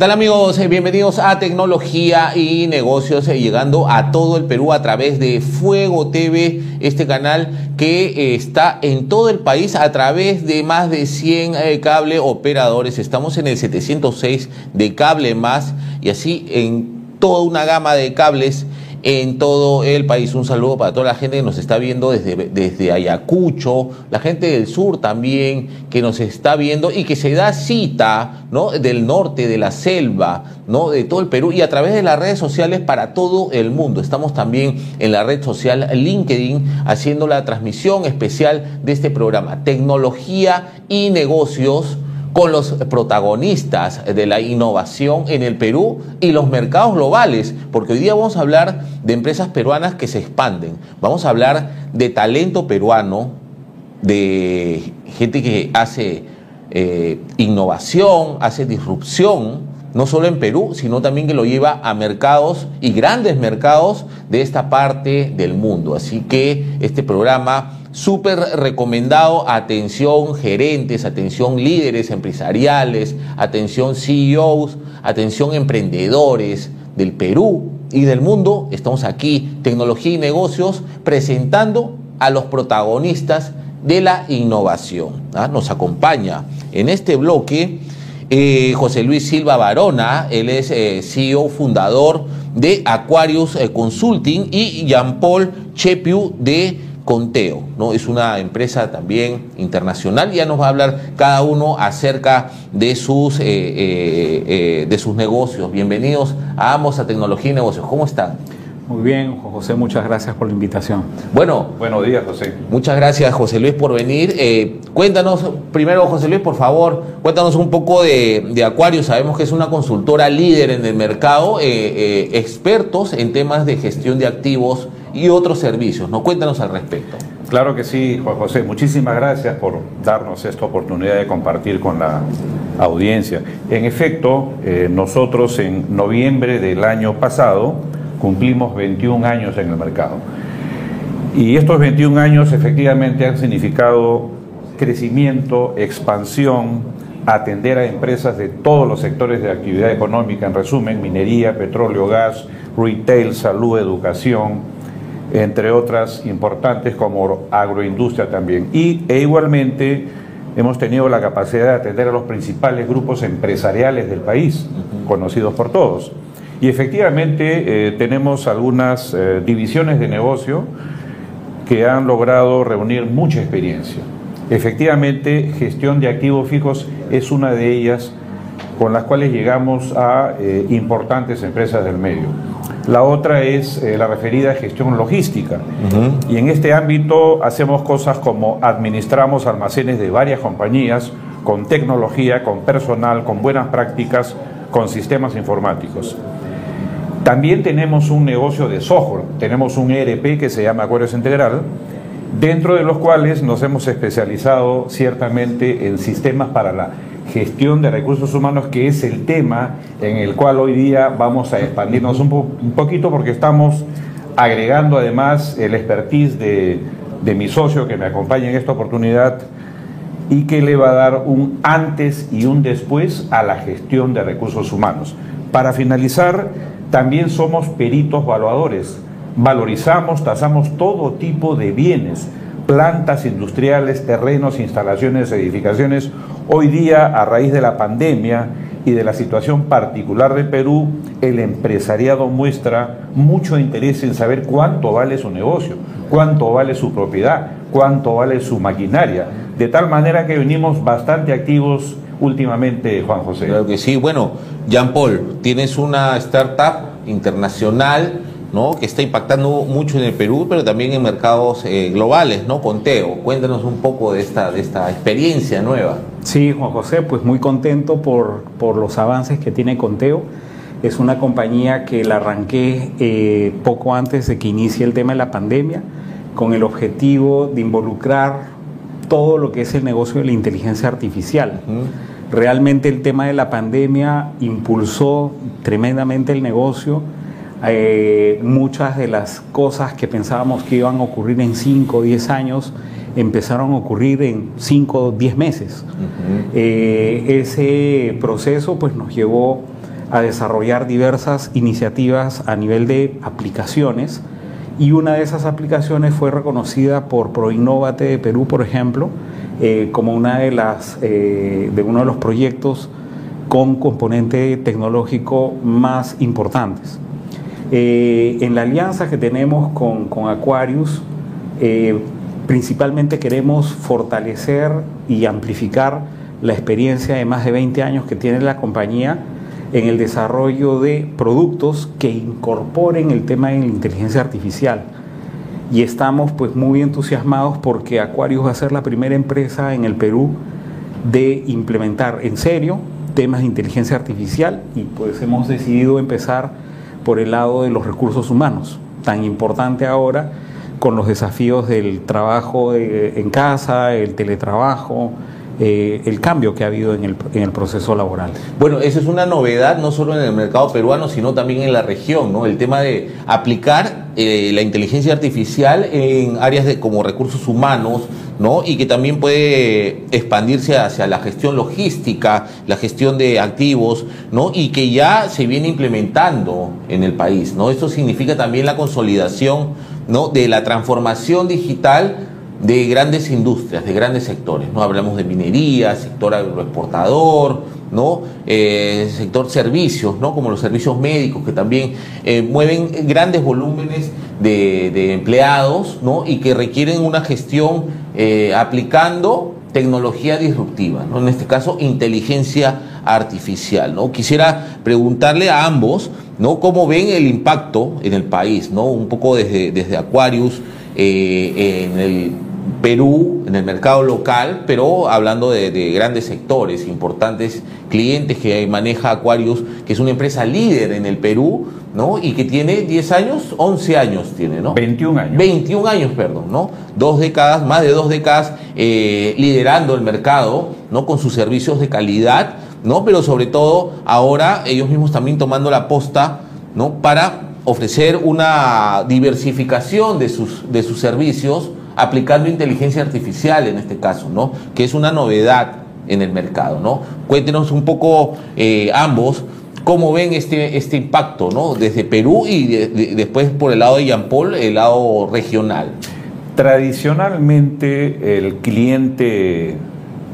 tal amigos? Eh, bienvenidos a Tecnología y Negocios, eh, llegando a todo el Perú a través de Fuego TV, este canal que eh, está en todo el país a través de más de 100 cable operadores. Estamos en el 706 de Cable Más y así en toda una gama de cables en todo el país. Un saludo para toda la gente que nos está viendo desde, desde Ayacucho, la gente del sur también que nos está viendo y que se da cita ¿no? del norte, de la selva, ¿no? de todo el Perú y a través de las redes sociales para todo el mundo. Estamos también en la red social LinkedIn haciendo la transmisión especial de este programa, Tecnología y Negocios con los protagonistas de la innovación en el Perú y los mercados globales, porque hoy día vamos a hablar de empresas peruanas que se expanden, vamos a hablar de talento peruano, de gente que hace eh, innovación, hace disrupción, no solo en Perú, sino también que lo lleva a mercados y grandes mercados de esta parte del mundo. Así que este programa súper recomendado, atención gerentes, atención líderes empresariales, atención CEOs, atención emprendedores del Perú y del mundo. Estamos aquí, tecnología y negocios, presentando a los protagonistas de la innovación. ¿ah? Nos acompaña en este bloque eh, José Luis Silva Barona, él es eh, CEO fundador de Aquarius eh, Consulting y Jean Paul Chepiu de Conteo, ¿no? Es una empresa también internacional. Ya nos va a hablar cada uno acerca de sus, eh, eh, eh, de sus negocios. Bienvenidos a ambos a Tecnología y Negocios. ¿Cómo están? Muy bien, José, muchas gracias por la invitación. Bueno, buenos días, José. Muchas gracias, José Luis, por venir. Eh, cuéntanos, primero, José Luis, por favor, cuéntanos un poco de, de Acuario. Sabemos que es una consultora líder en el mercado, eh, eh, expertos en temas de gestión de activos y otros servicios. ¿no? Cuéntanos al respecto. Claro que sí, Juan José. Muchísimas gracias por darnos esta oportunidad de compartir con la audiencia. En efecto, nosotros en noviembre del año pasado, cumplimos 21 años en el mercado. Y estos 21 años efectivamente han significado crecimiento, expansión, atender a empresas de todos los sectores de actividad económica, en resumen, minería, petróleo, gas, retail, salud, educación, entre otras importantes como agroindustria también. Y e igualmente hemos tenido la capacidad de atender a los principales grupos empresariales del país, conocidos por todos. Y efectivamente eh, tenemos algunas eh, divisiones de negocio que han logrado reunir mucha experiencia. Efectivamente, gestión de activos fijos es una de ellas con las cuales llegamos a eh, importantes empresas del medio. La otra es la referida a gestión logística. Y en este ámbito hacemos cosas como administramos almacenes de varias compañías con tecnología, con personal, con buenas prácticas, con sistemas informáticos. También tenemos un negocio de software, tenemos un ERP que se llama Acuarios Integral, dentro de los cuales nos hemos especializado ciertamente en sistemas para la gestión de recursos humanos, que es el tema en el cual hoy día vamos a expandirnos un, poquito porque estamos agregando además el expertise de, de mi socio que me acompaña en esta oportunidad y que le va a dar un antes y un después a la gestión de recursos humanos. Para finalizar, también somos peritos valuadores. Valorizamos, tasamos todo tipo de bienes, plantas industriales, terrenos, instalaciones, edificaciones. Hoy día, a raíz de la pandemia y de la situación particular de Perú, el empresariado muestra mucho interés en saber cuánto vale su negocio, cuánto vale su propiedad, cuánto vale su maquinaria. De tal manera que venimos bastante activos últimamente, Juan José. Claro que sí. Bueno, Jean Paul, tienes una startup internacional ¿no? que está impactando mucho en el Perú, pero también en mercados eh, globales, ¿no? Conteo, cuéntanos un poco de esta, de esta experiencia nueva. Sí, Juan José, pues muy contento por, por los avances que tiene Conteo. Es una compañía que la arranqué eh, poco antes de que inicie el tema de la pandemia, con el objetivo de involucrar todo lo que es el negocio de la inteligencia artificial. Realmente el tema de la pandemia impulsó tremendamente el negocio. Eh, muchas de las cosas que pensábamos que iban a ocurrir en 5 o 10 años empezaron a ocurrir en 5 o 10 meses. Eh, ese proceso pues, nos llevó a desarrollar diversas iniciativas a nivel de aplicaciones y una de esas aplicaciones fue reconocida por Proinnovate de Perú, por ejemplo, eh, como una de las eh, de uno de los proyectos con componente tecnológico más importantes. Eh, en la alianza que tenemos con, con Aquarius, principalmente queremos fortalecer y amplificar la experiencia de más de 20 años que tiene la compañía en el desarrollo de productos que incorporen el tema de la inteligencia artificial. Y estamos pues muy entusiasmados porque Aquarius va a ser la primera empresa en el Perú de implementar en serio temas de inteligencia artificial y pues hemos decidido empezar por el lado de los recursos humanos, tan importante ahora con los desafíos del trabajo en casa, el teletrabajo, eh, el cambio que ha habido en el, en el, proceso laboral. Bueno, eso es una novedad no solo en el mercado peruano, sino también en la región, ¿no? El tema de aplicar eh, la inteligencia artificial en áreas de, como recursos humanos, ¿no? Y que también puede expandirse hacia la gestión logística, la gestión de activos, ¿no? Y que ya se viene implementando en el país, ¿no? Esto significa también la consolidación, ¿no? De la transformación digital de grandes industrias, de grandes sectores. ¿no? Hablamos de minería, sector agroexportador, ¿no? Eh, sector servicios, ¿no? como los servicios médicos, que también eh, mueven grandes volúmenes de, empleados ¿no? y que requieren una gestión eh, aplicando tecnología disruptiva, ¿no? en este caso inteligencia artificial. ¿no? Quisiera preguntarle a ambos ¿no? cómo ven el impacto en el país, ¿no? un poco desde, desde Aquarius, en el Perú en el mercado local, pero hablando de, grandes sectores, importantes clientes que maneja Aquarius, que es una empresa líder en el Perú, ¿no? Y que tiene 10 años, 11 años tiene, ¿no? 21 años. 21 años, perdón, ¿no? Dos décadas, más de dos décadas eh, liderando el mercado, ¿no? Con sus servicios de calidad, ¿no? Pero sobre todo ahora ellos mismos también tomando la posta, ¿no? Para ofrecer una diversificación de sus, de sus servicios, aplicando inteligencia artificial en este caso, ¿no? Que es una novedad en el mercado, ¿no? Cuéntenos un poco eh, ambos cómo ven este, este impacto, ¿no? Desde Perú y después por el lado de Jean Paul, el lado regional. Tradicionalmente el cliente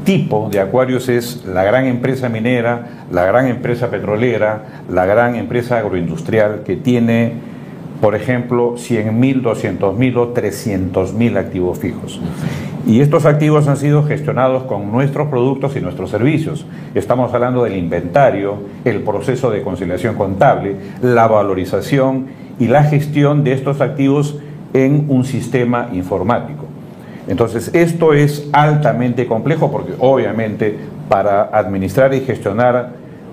tipo de Acuarios es la gran empresa minera, la gran empresa petrolera, la gran empresa agroindustrial que tiene por ejemplo, 100.000, 200.000 o 300.000 activos fijos. Y estos activos han sido gestionados con nuestros productos y nuestros servicios. Estamos hablando del inventario, el proceso de conciliación contable, la valorización y la gestión de estos activos en un sistema informático. Entonces, esto es altamente complejo porque obviamente para administrar y gestionar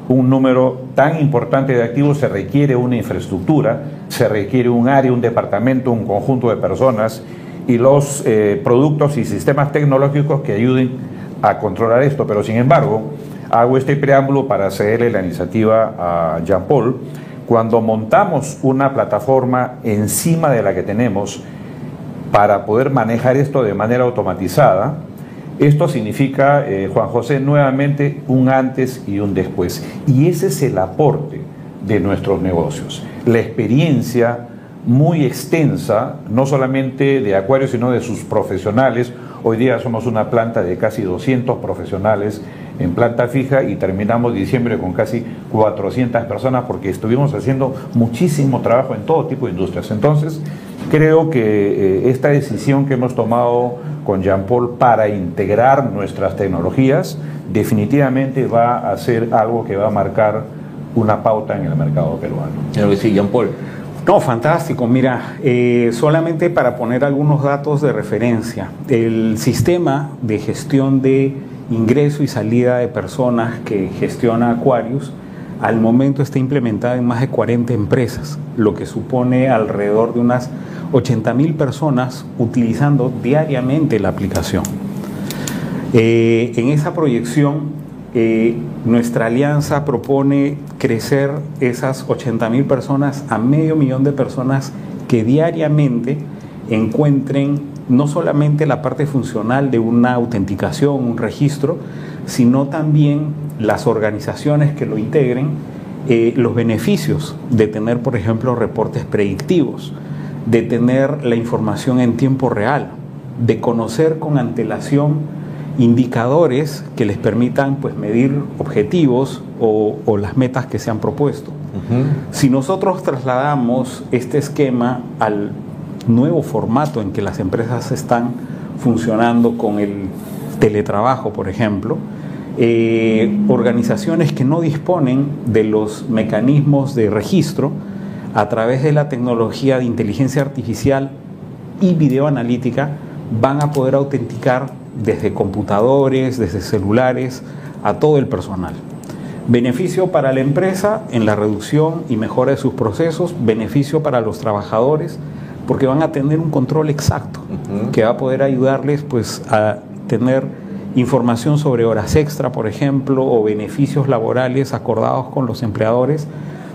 un número tan importante de activos se requiere una infraestructura, se requiere un área, un departamento, un conjunto de personas y los eh, productos y sistemas tecnológicos que ayuden a controlar esto. Pero sin embargo, hago este preámbulo para hacerle la iniciativa a Jean Paul. Cuando montamos una plataforma encima de la que tenemos para poder manejar esto de manera automatizada, esto significa, eh, Juan José, nuevamente un antes y un después. Y ese es el aporte de nuestros negocios. La experiencia muy extensa, no solamente de Acuario, sino de sus profesionales. Hoy día somos una planta de casi 200 profesionales en planta fija y terminamos diciembre con casi 400 personas porque estuvimos haciendo muchísimo trabajo en todo tipo de industrias. Entonces, creo que eh, esta decisión que hemos tomado con Jean Paul para integrar nuestras tecnologías definitivamente va a ser algo que va a marcar una pauta en el mercado peruano. Claro que sí, Jean Paul. No, fantástico. Mira, eh, solamente para poner algunos datos de referencia, el sistema de gestión de ingreso y salida de personas que gestiona Aquarius al momento está implementada en más de 40 empresas, lo que supone alrededor de unas 80 mil personas utilizando diariamente la aplicación. Eh, en esa proyección, eh, nuestra alianza propone crecer esas 80 mil personas a medio millón de personas que diariamente encuentren no solamente la parte funcional de una autenticación, un registro, sino también las organizaciones que lo integren eh, los beneficios de tener, por ejemplo, reportes predictivos, de tener la información en tiempo real, de conocer con antelación indicadores que les permitan pues, medir objetivos o, las metas que se han propuesto. Si nosotros trasladamos este esquema al nuevo formato en que las empresas están funcionando con el teletrabajo, por ejemplo, eh, organizaciones que no disponen de los mecanismos de registro a través de la tecnología de inteligencia artificial y videoanalítica van a poder autenticar desde computadores, desde celulares, a todo el personal. Beneficio para la empresa en la reducción y mejora de sus procesos, beneficio para los trabajadores porque van a tener un control exacto que va a poder ayudarles pues a tener información sobre horas extra, por ejemplo, o beneficios laborales acordados con los empleadores,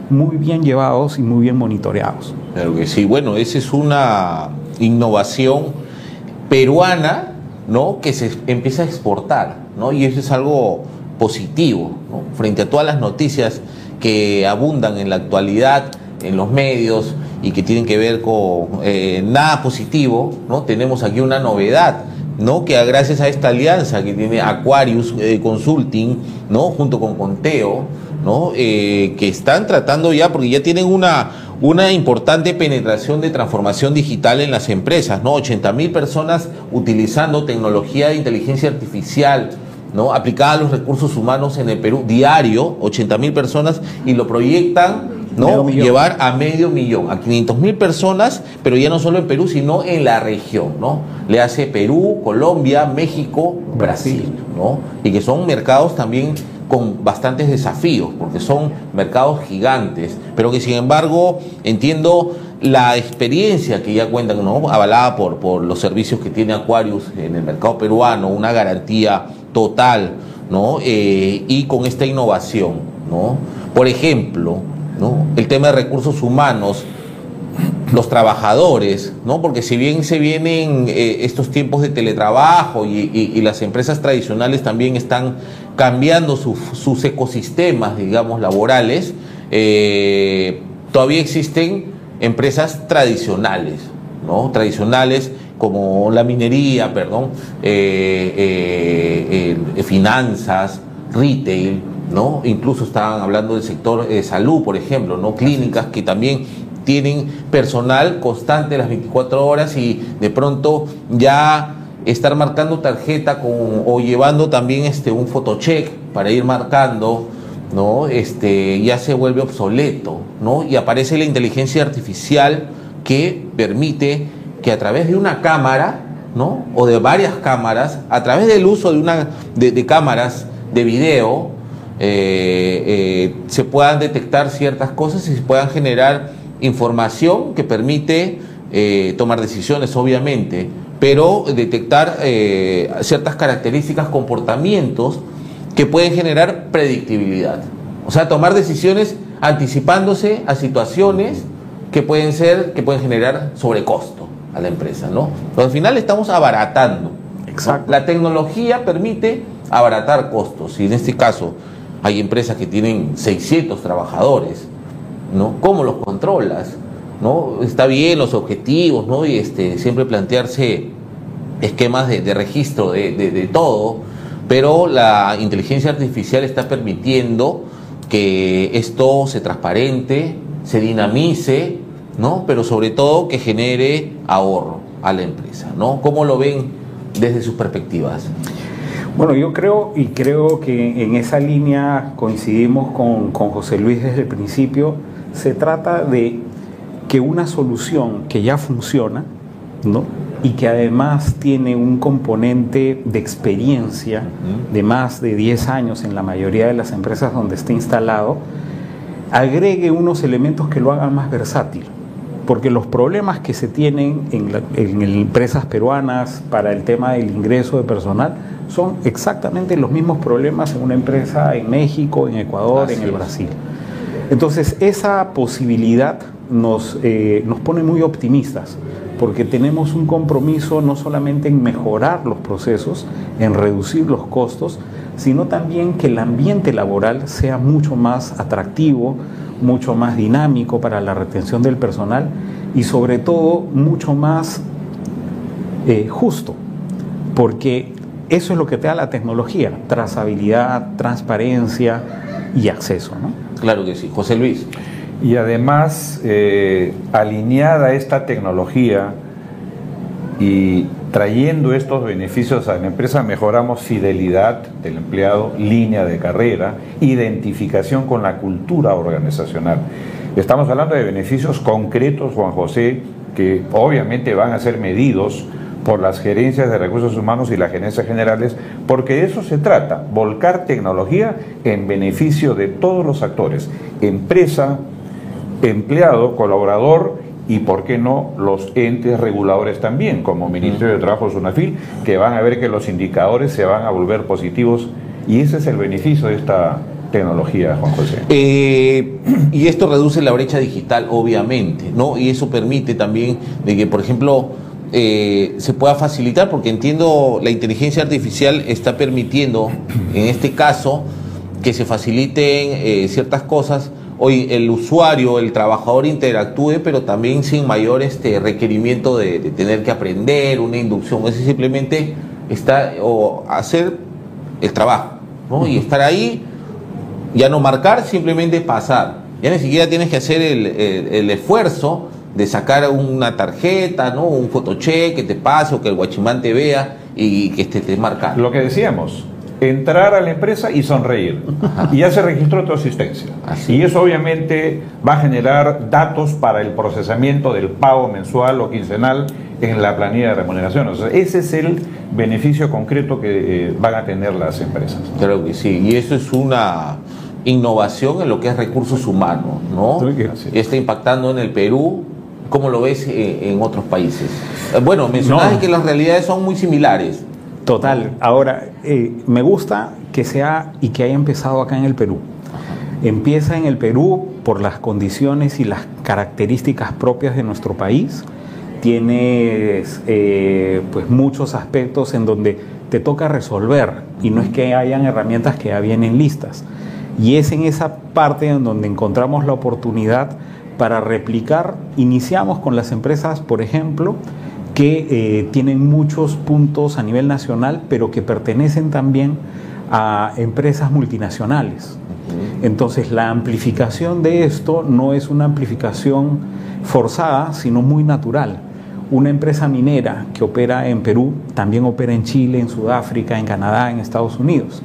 muy bien llevados y muy bien monitoreados. Claro que sí, bueno, esa es una innovación peruana, ¿no? Que se empieza a exportar, ¿no? Y eso es algo positivo, Frente a todas las noticias que abundan en la actualidad en los medios y que tienen que ver con eh, nada positivo, ¿no? Tenemos aquí una novedad ¿no? que gracias a esta alianza que tiene Aquarius eh, Consulting, ¿no? junto con Conteo, ¿no? Eh, que están tratando ya, porque ya tienen una, una importante penetración de transformación digital en las empresas, ¿no? 80 mil personas utilizando tecnología de inteligencia artificial, ¿no? aplicada a los recursos humanos en el Perú diario, 80 mil personas, y lo proyectan ¿no? Llevar a medio millón, a 500 mil personas, pero ya no solo en Perú, sino en la región, ¿no? Le hace Perú, Colombia, México, Brasil, ¿no? Y que son mercados también con bastantes desafíos, porque son mercados gigantes, pero que sin embargo entiendo la experiencia que ya cuentan, ¿no? avalada por, por los servicios que tiene Aquarius en el mercado peruano, una garantía total, ¿no? Eh, y con esta innovación, ¿no? Por ejemplo, el tema de recursos humanos, los trabajadores, ¿no? Porque si bien se vienen eh, estos tiempos de teletrabajo y, las empresas tradicionales también están cambiando sus ecosistemas, digamos, laborales, eh, todavía existen empresas tradicionales, ¿no? Tradicionales como la minería, perdón, eh, finanzas, retail, ¿no? Incluso estaban hablando del sector de salud, por ejemplo, ¿no? Clínicas que también tienen personal constante las 24 horas y de pronto ya estar marcando tarjeta con, o llevando también este un fotocheck para ir marcando, ¿no? Este ya se vuelve obsoleto, ¿no? Y aparece la inteligencia artificial que permite que a través de una cámara, ¿no? O de varias cámaras, a través del uso de una de, de cámaras de video, eh, eh, se puedan detectar ciertas cosas y se puedan generar información que permite eh, tomar decisiones, obviamente, pero detectar ciertas características, comportamientos que pueden generar predictibilidad. O sea, tomar decisiones anticipándose a situaciones que pueden ser, que pueden generar sobrecosto a la empresa, ¿no? al final estamos abaratando. Exacto. La tecnología permite abaratar costos y en este caso hay empresas que tienen 600 trabajadores, ¿no? ¿Cómo los controlas? ¿No? Está bien los objetivos, ¿no? Y este, siempre plantearse esquemas de, registro de, todo, pero la inteligencia artificial está permitiendo que esto se transparente, se dinamice, ¿no? Pero sobre todo que genere ahorro a la empresa, ¿no? ¿Cómo lo ven desde sus perspectivas? Bueno, yo creo y creo que en esa línea coincidimos con, José Luis desde el principio. Se trata de que una solución que ya funciona, ¿no? y que además tiene un componente de experiencia de más de 10 años en la mayoría de las empresas donde esté instalado, agregue unos elementos que lo hagan más versátil. Porque los problemas que se tienen en, en empresas peruanas para el tema del ingreso de personal son exactamente los mismos problemas en una empresa en México, en Ecuador, en el Brasil. Entonces, esa posibilidad nos, eh, nos pone muy optimistas, porque tenemos un compromiso no solamente en mejorar los procesos, en reducir los costos, sino también que el ambiente laboral sea mucho más atractivo, mucho más dinámico para la retención del personal y sobre todo mucho más eh, justo, porque eso es lo que te da la tecnología, trazabilidad, transparencia y acceso. ¿no? Claro que sí. José Luis. Y además, eh, alineada esta tecnología y trayendo estos beneficios a la empresa, mejoramos fidelidad del empleado, línea de carrera, identificación con la cultura organizacional. Estamos hablando de beneficios concretos, Juan José, que obviamente van a ser medidos por las gerencias de recursos humanos y las gerencias generales, porque de eso se trata, volcar tecnología en beneficio de todos los actores, empresa, empleado, colaborador y, por qué no, los entes reguladores también, como Ministerio de Trabajo, SUNAFIL, que van a ver que los indicadores se van a volver positivos y ese es el beneficio de esta tecnología, Juan José. Eh, y esto reduce la brecha digital, obviamente, ¿no? Y eso permite también de que, por ejemplo, eh, se pueda facilitar, porque entiendo la inteligencia artificial está permitiendo, en este caso, que se faciliten eh, ciertas cosas. Hoy el usuario, el trabajador interactúe, pero también sin mayor este, requerimiento de, tener que aprender, una inducción. Es simplemente está, o hacer el trabajo, ¿no? Y estar ahí, ya no marcar, simplemente pasar. Ya ni siquiera tienes que hacer el, el esfuerzo de sacar una tarjeta, ¿no? un fotocheck que te pase o que el guachimán te vea y que esté te marca. Lo que decíamos, entrar a la empresa y sonreír. Y ya se registró tu asistencia. Y eso obviamente va a generar datos para el procesamiento del pago mensual o quincenal en la planilla de remuneración. O sea, ese es el beneficio concreto que eh, van a tener las empresas. Creo que sí. Y eso es una innovación en lo que es recursos humanos, ¿no? Está impactando en el Perú ¿Cómo lo ves eh, en otros países? Eh, bueno, mencionabas que las realidades son muy similares. Total. Ahora, eh, me gusta que sea y que haya empezado acá en el Perú. Empieza en el Perú por las condiciones y las características propias de nuestro país. Tienes pues muchos aspectos en donde te toca resolver y no es que hayan herramientas que ya vienen listas. Y es en esa parte en donde encontramos la oportunidad para replicar, iniciamos con las empresas, por ejemplo, que eh, tienen muchos puntos a nivel nacional, pero que pertenecen también a empresas multinacionales. Entonces, la amplificación de esto no es una amplificación forzada, sino muy natural. Una empresa minera que opera en Perú también opera en Chile, en Sudáfrica, en Canadá, en Estados Unidos.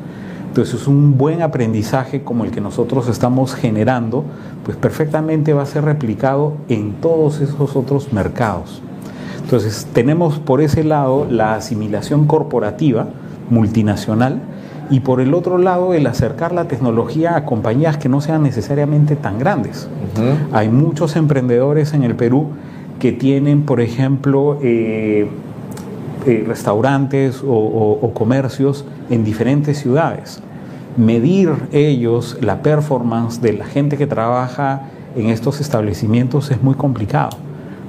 Entonces es un buen aprendizaje como el que nosotros estamos generando, pues perfectamente va a ser replicado en todos esos otros mercados. Entonces tenemos por ese lado la asimilación corporativa multinacional y por el otro lado el acercar la tecnología a compañías que no sean necesariamente tan grandes. Hay muchos emprendedores en el Perú que tienen, por ejemplo, eh, eh, restaurantes o, comercios en diferentes ciudades. Medir ellos la performance de la gente que trabaja en estos establecimientos es muy complicado.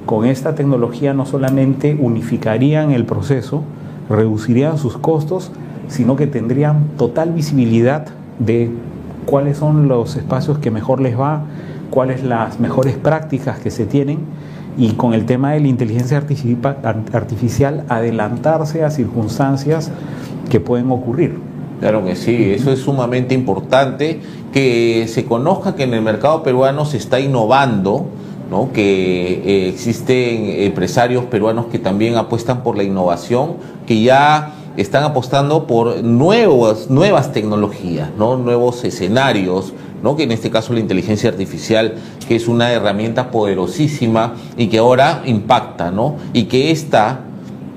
Con esta tecnología no solamente unificarían el proceso, reducirían sus costos, sino que tendrían total visibilidad de cuáles son los espacios que mejor les va, cuáles las mejores prácticas que se tienen y con el tema de la inteligencia artificial adelantarse a circunstancias que pueden ocurrir. Claro que sí, eso es sumamente importante, que se conozca que en el mercado peruano se está innovando, ¿no? que eh, existen empresarios peruanos que también apuestan por la innovación, que ya están apostando por nuevas, nuevas tecnologías, ¿no? nuevos escenarios, ¿no? que en este caso la inteligencia artificial, que es una herramienta poderosísima y que ahora impacta, ¿no? y que esta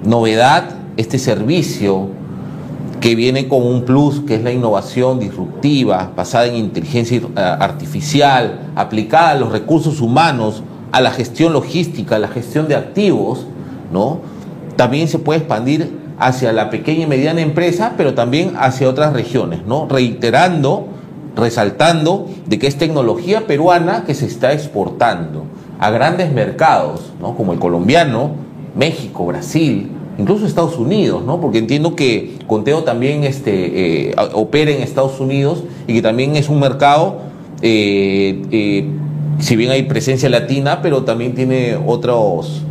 novedad, este servicio que viene con un plus, que es la innovación disruptiva, basada en inteligencia eh, artificial, aplicada a los recursos humanos, a la gestión logística, a la gestión de activos, ¿no? También se puede expandir hacia la pequeña y mediana empresa, pero también hacia otras regiones, ¿no? Reiterando, resaltando de que es tecnología peruana que se está exportando a grandes mercados, ¿no? Como el colombiano, México, Brasil, incluso Estados Unidos, ¿no? Porque entiendo que Conteo también este, eh, opera en Estados Unidos y que también es un mercado, eh, eh, si bien hay presencia latina, pero también tiene otros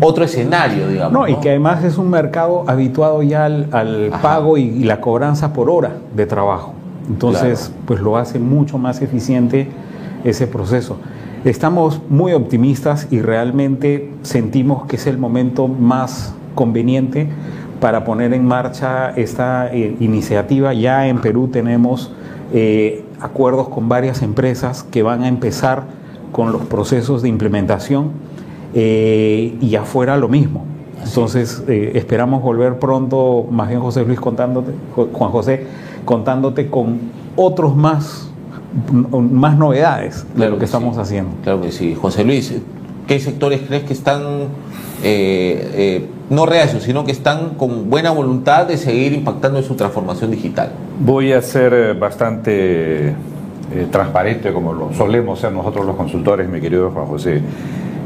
otro escenario, digamos. No, y que además es un mercado habituado ya al, pago y, la cobranza por hora de trabajo. Entonces, pues lo hace mucho más eficiente ese proceso. Estamos muy optimistas y realmente sentimos que es el momento más conveniente para poner en marcha esta eh, iniciativa. Ya en Perú tenemos eh, acuerdos con varias empresas que van a empezar con los procesos de implementación eh, y afuera lo mismo. Entonces esperamos volver pronto, más bien José Luis contándote, Juan José, contándote con otros más, más novedades de lo que, estamos haciendo. Claro que sí. José Luis, ¿qué sectores crees que están no reacios, sino que están con buena voluntad de seguir impactando en su transformación digital. Voy a ser eh, bastante eh, transparente, como lo solemos ser nosotros los consultores, mi querido Juan José.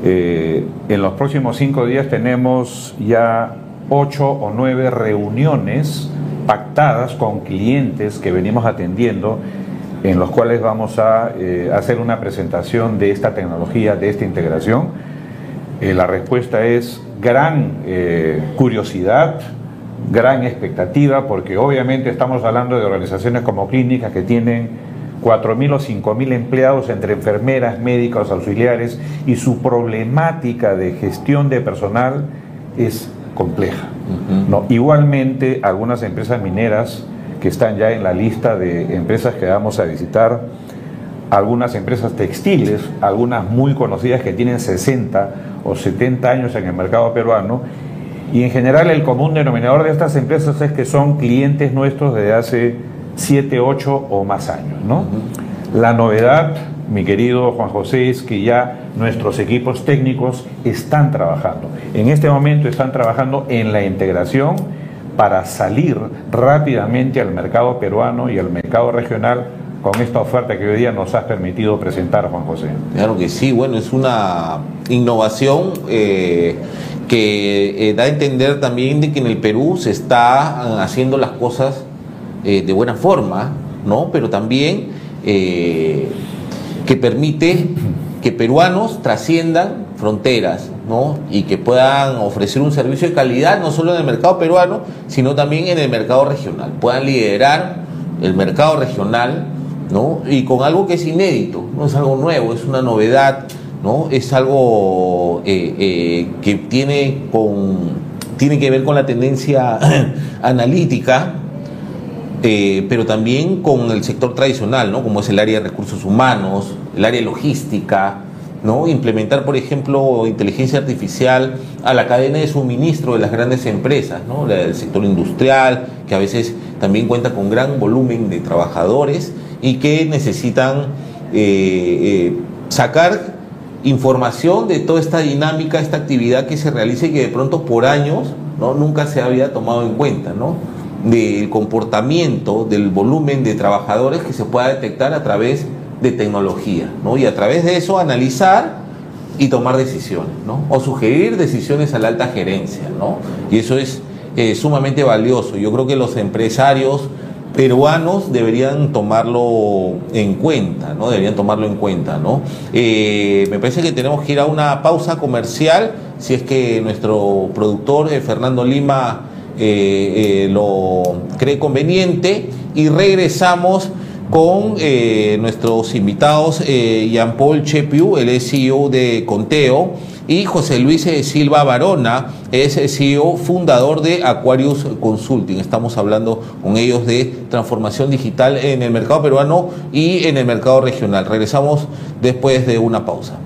Eh, en los próximos cinco días tenemos ya ocho o nueve reuniones pactadas con clientes que venimos atendiendo en los cuales vamos a hacer una presentación de esta tecnología, de esta integración. la respuesta es gran eh, curiosidad, gran expectativa, porque obviamente estamos hablando de organizaciones como clínicas que tienen 4.000 o 5.000 empleados entre enfermeras, médicos, auxiliares, y su problemática de gestión de personal es compleja. ¿No? Igualmente, algunas empresas mineras que están ya en la lista de empresas que vamos a visitar, algunas empresas textiles, algunas muy conocidas que tienen 60 o 70 años en el mercado peruano y en general el común denominador de estas empresas es que son clientes nuestros desde hace 7, 8 o más años. ¿no? La novedad, mi querido Juan José, es que ya nuestros equipos técnicos están trabajando. En este momento están trabajando en la integración para salir rápidamente al mercado peruano y al mercado regional con esta oferta que hoy día nos has permitido presentar, Juan José. Claro que sí, bueno, es una innovación eh, que eh, da a entender también de que en el Perú se está ah, haciendo las cosas eh, de buena forma, ¿no? Pero también que permite que peruanos trasciendan fronteras, ¿no? Y que puedan ofrecer un servicio de calidad no solo en el mercado peruano, sino también en el mercado regional. Puedan liderar el mercado regional y con algo que es inédito, no es algo nuevo, es una novedad, ¿no? Es algo eh, eh, que tiene, con, tiene que ver con la tendencia analítica, eh, pero también con el sector tradicional, ¿no? Como es el área de recursos humanos, el área logística, ¿no? Implementar, por ejemplo, inteligencia artificial a la cadena de suministro de las grandes empresas, ¿no? El sector industrial, que a veces también cuenta con gran volumen de trabajadores y que necesitan eh, eh, sacar información de toda esta dinámica, esta actividad que se realiza y que de pronto por años ¿no? nunca se había tomado en cuenta, ¿no? Del comportamiento, del volumen de trabajadores que se pueda detectar a través de tecnología, ¿no? y a través de eso analizar y tomar decisiones, ¿no? o sugerir decisiones a la alta gerencia, ¿no? y eso es eh, sumamente valioso. Yo creo que los empresarios peruanos deberían tomarlo en cuenta, ¿no? Deberían tomarlo en cuenta, ¿no? Eh, me parece que tenemos que ir a una pausa comercial, si es que nuestro productor eh, Fernando Lima eh, lo cree conveniente, y regresamos con nuestros invitados, Jean Paul Chepiu, el CEO de Conteo, y José Luis eh, Silva Barona es eh, CEO fundador de Aquarius Consulting. Estamos hablando con ellos de transformación digital en el mercado peruano y en el mercado regional. Regresamos después de una pausa.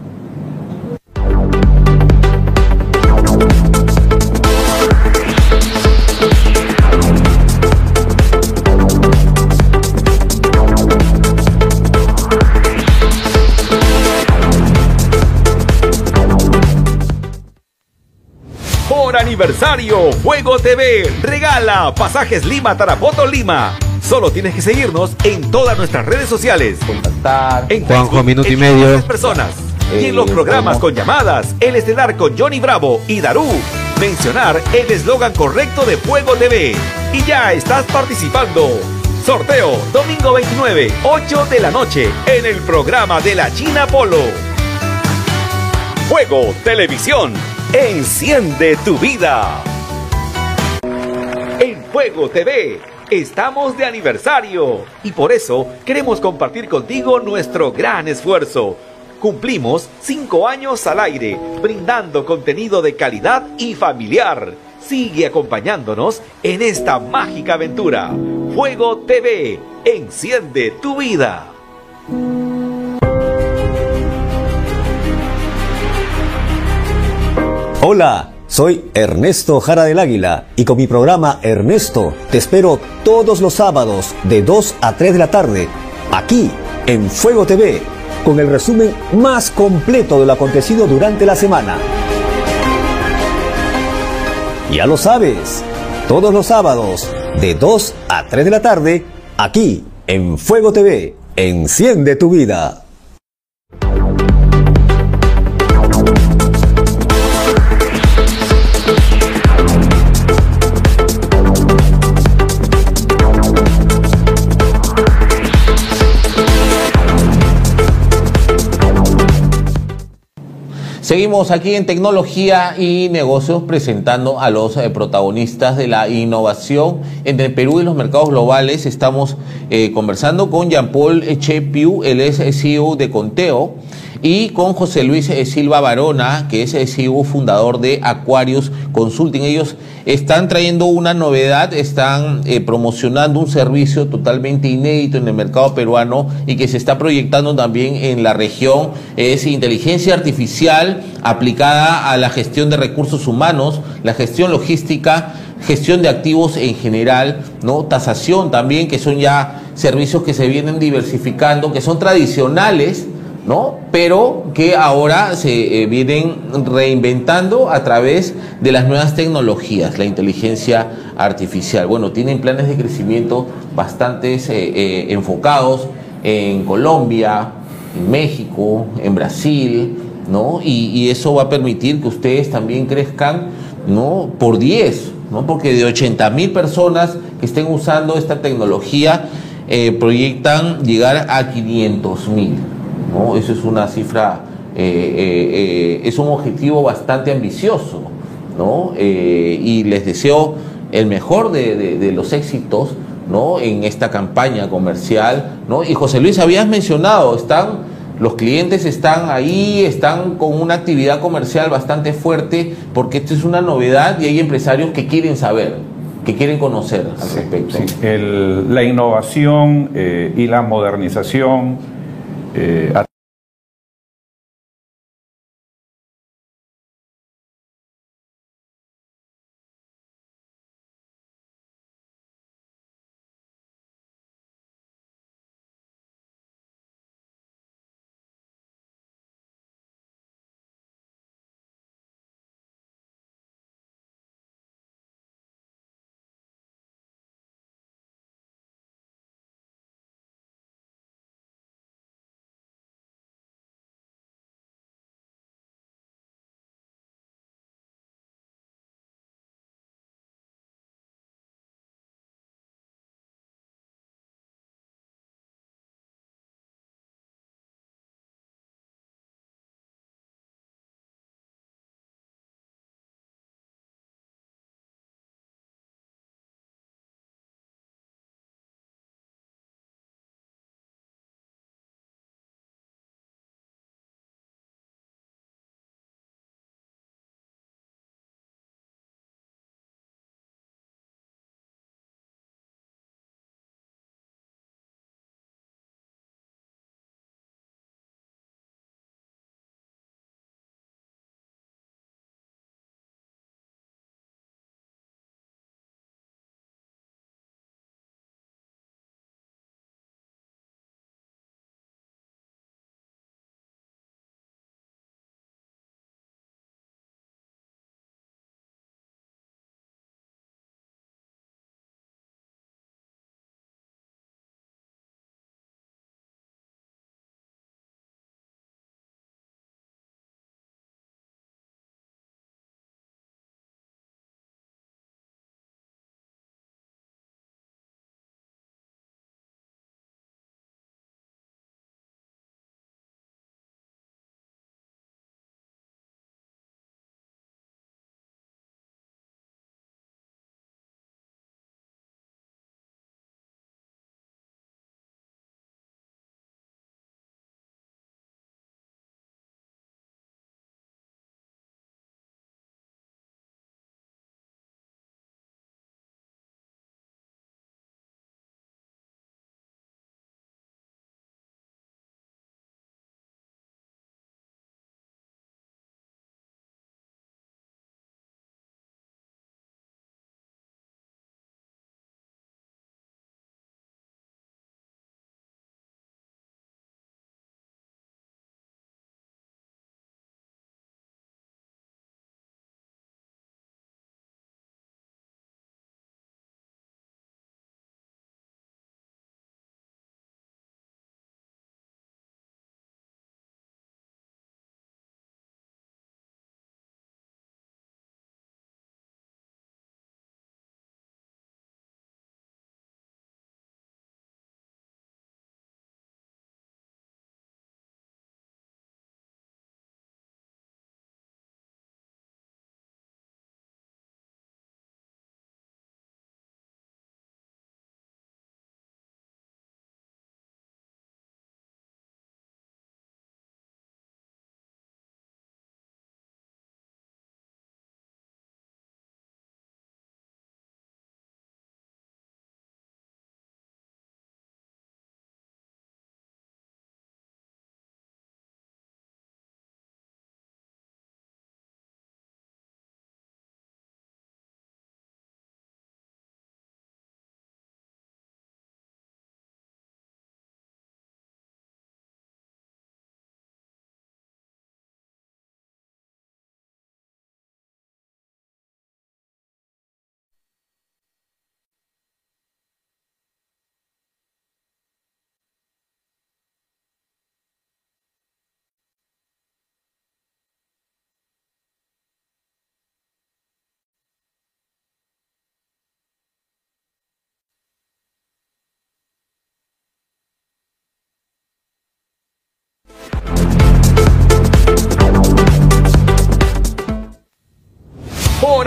Aniversario, Fuego TV regala pasajes Lima Tarapoto Lima. Solo tienes que seguirnos en todas nuestras redes sociales. Contactar. En Juanjo, minuto y medio. personas. y en los programas con llamadas, El Estelar con Johnny Bravo y Darú. mencionar el eslogan correcto de Fuego TV y ya estás participando. Sorteo domingo 29, 8 de la noche en el programa de la China Polo. Fuego Televisión, enciende tu vida. En Fuego TV estamos de aniversario y por eso queremos compartir contigo nuestro gran esfuerzo. Cumplimos cinco años al aire, brindando contenido de calidad y familiar. Sigue acompañándonos en esta mágica aventura. Fuego TV, enciende tu vida. Hola, soy Ernesto Jara del Águila y con mi programa Ernesto te espero todos los sábados de 2 a 3 de la tarde, aquí en Fuego TV, con el resumen más completo de lo acontecido durante la semana. Ya lo sabes, todos los sábados de 2 a 3 de la tarde, aquí en Fuego TV, enciende tu vida. Seguimos aquí en tecnología y negocios presentando a los eh, protagonistas de la innovación en el Perú y los mercados globales. Estamos eh, conversando con Jean-Paul Chepiu, él es CEO de Conteo y con José Luis eh, Silva Barona, que es el CEO fundador de Aquarius Consulting. Ellos están trayendo una novedad, están eh, promocionando un servicio totalmente inédito en el mercado peruano y que se está proyectando también en la región. Es inteligencia artificial aplicada a la gestión de recursos humanos, la gestión logística gestión de activos en general, ¿no? Tasación también, que son ya servicios que se vienen diversificando, que son tradicionales, ¿no? Pero que ahora se eh, vienen reinventando a través de las nuevas tecnologías, la inteligencia artificial. Bueno, tienen planes de crecimiento bastante eh, eh, enfocados en Colombia, en México, en Brasil, ¿no? Y, y, eso va a permitir que ustedes también crezcan, ¿no? Por 10, ¿no? Porque de 80 mil personas que estén usando esta tecnología, proyectan llegar a 500 mil. ¿No? Eso es una cifra, eh, eh, eh, es un objetivo bastante ambicioso, ¿no? y les deseo el mejor de, de, de, los éxitos, ¿no? En esta campaña comercial, ¿no? Y José Luis, habías mencionado, están, los clientes están ahí, están con una actividad comercial bastante fuerte, porque esto es una novedad y hay empresarios que quieren saber, que quieren conocer al sí, respecto. Sí. El, la innovación eh, y la modernización eh,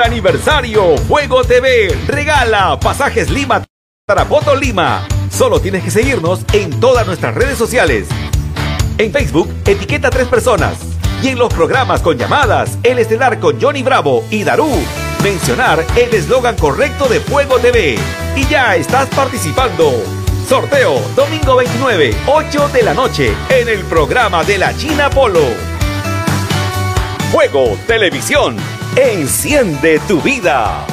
aniversario, Fuego TV regala pasajes Lima, Tarapoto, Lima. Solo tienes que seguirnos en todas nuestras redes sociales. En Facebook, etiqueta tres personas. Y en los programas con llamadas, El Estelar con Johnny Bravo y Darú, mencionar el eslogan correcto de Fuego TV. Y ya estás participando. Sorteo, domingo 29, 8 de la noche, en el programa de la China Polo. Fuego Televisión, enciende tu vida.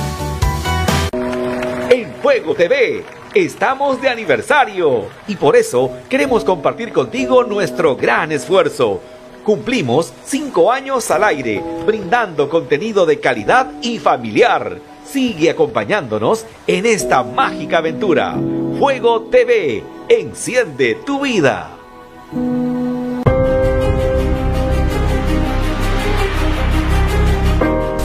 En Fuego TV estamos de aniversario y por eso queremos compartir contigo nuestro gran esfuerzo. Cumplimos cinco años al aire, brindando contenido de calidad y familiar. Sigue acompañándonos en esta mágica aventura. Fuego TV, enciende tu vida.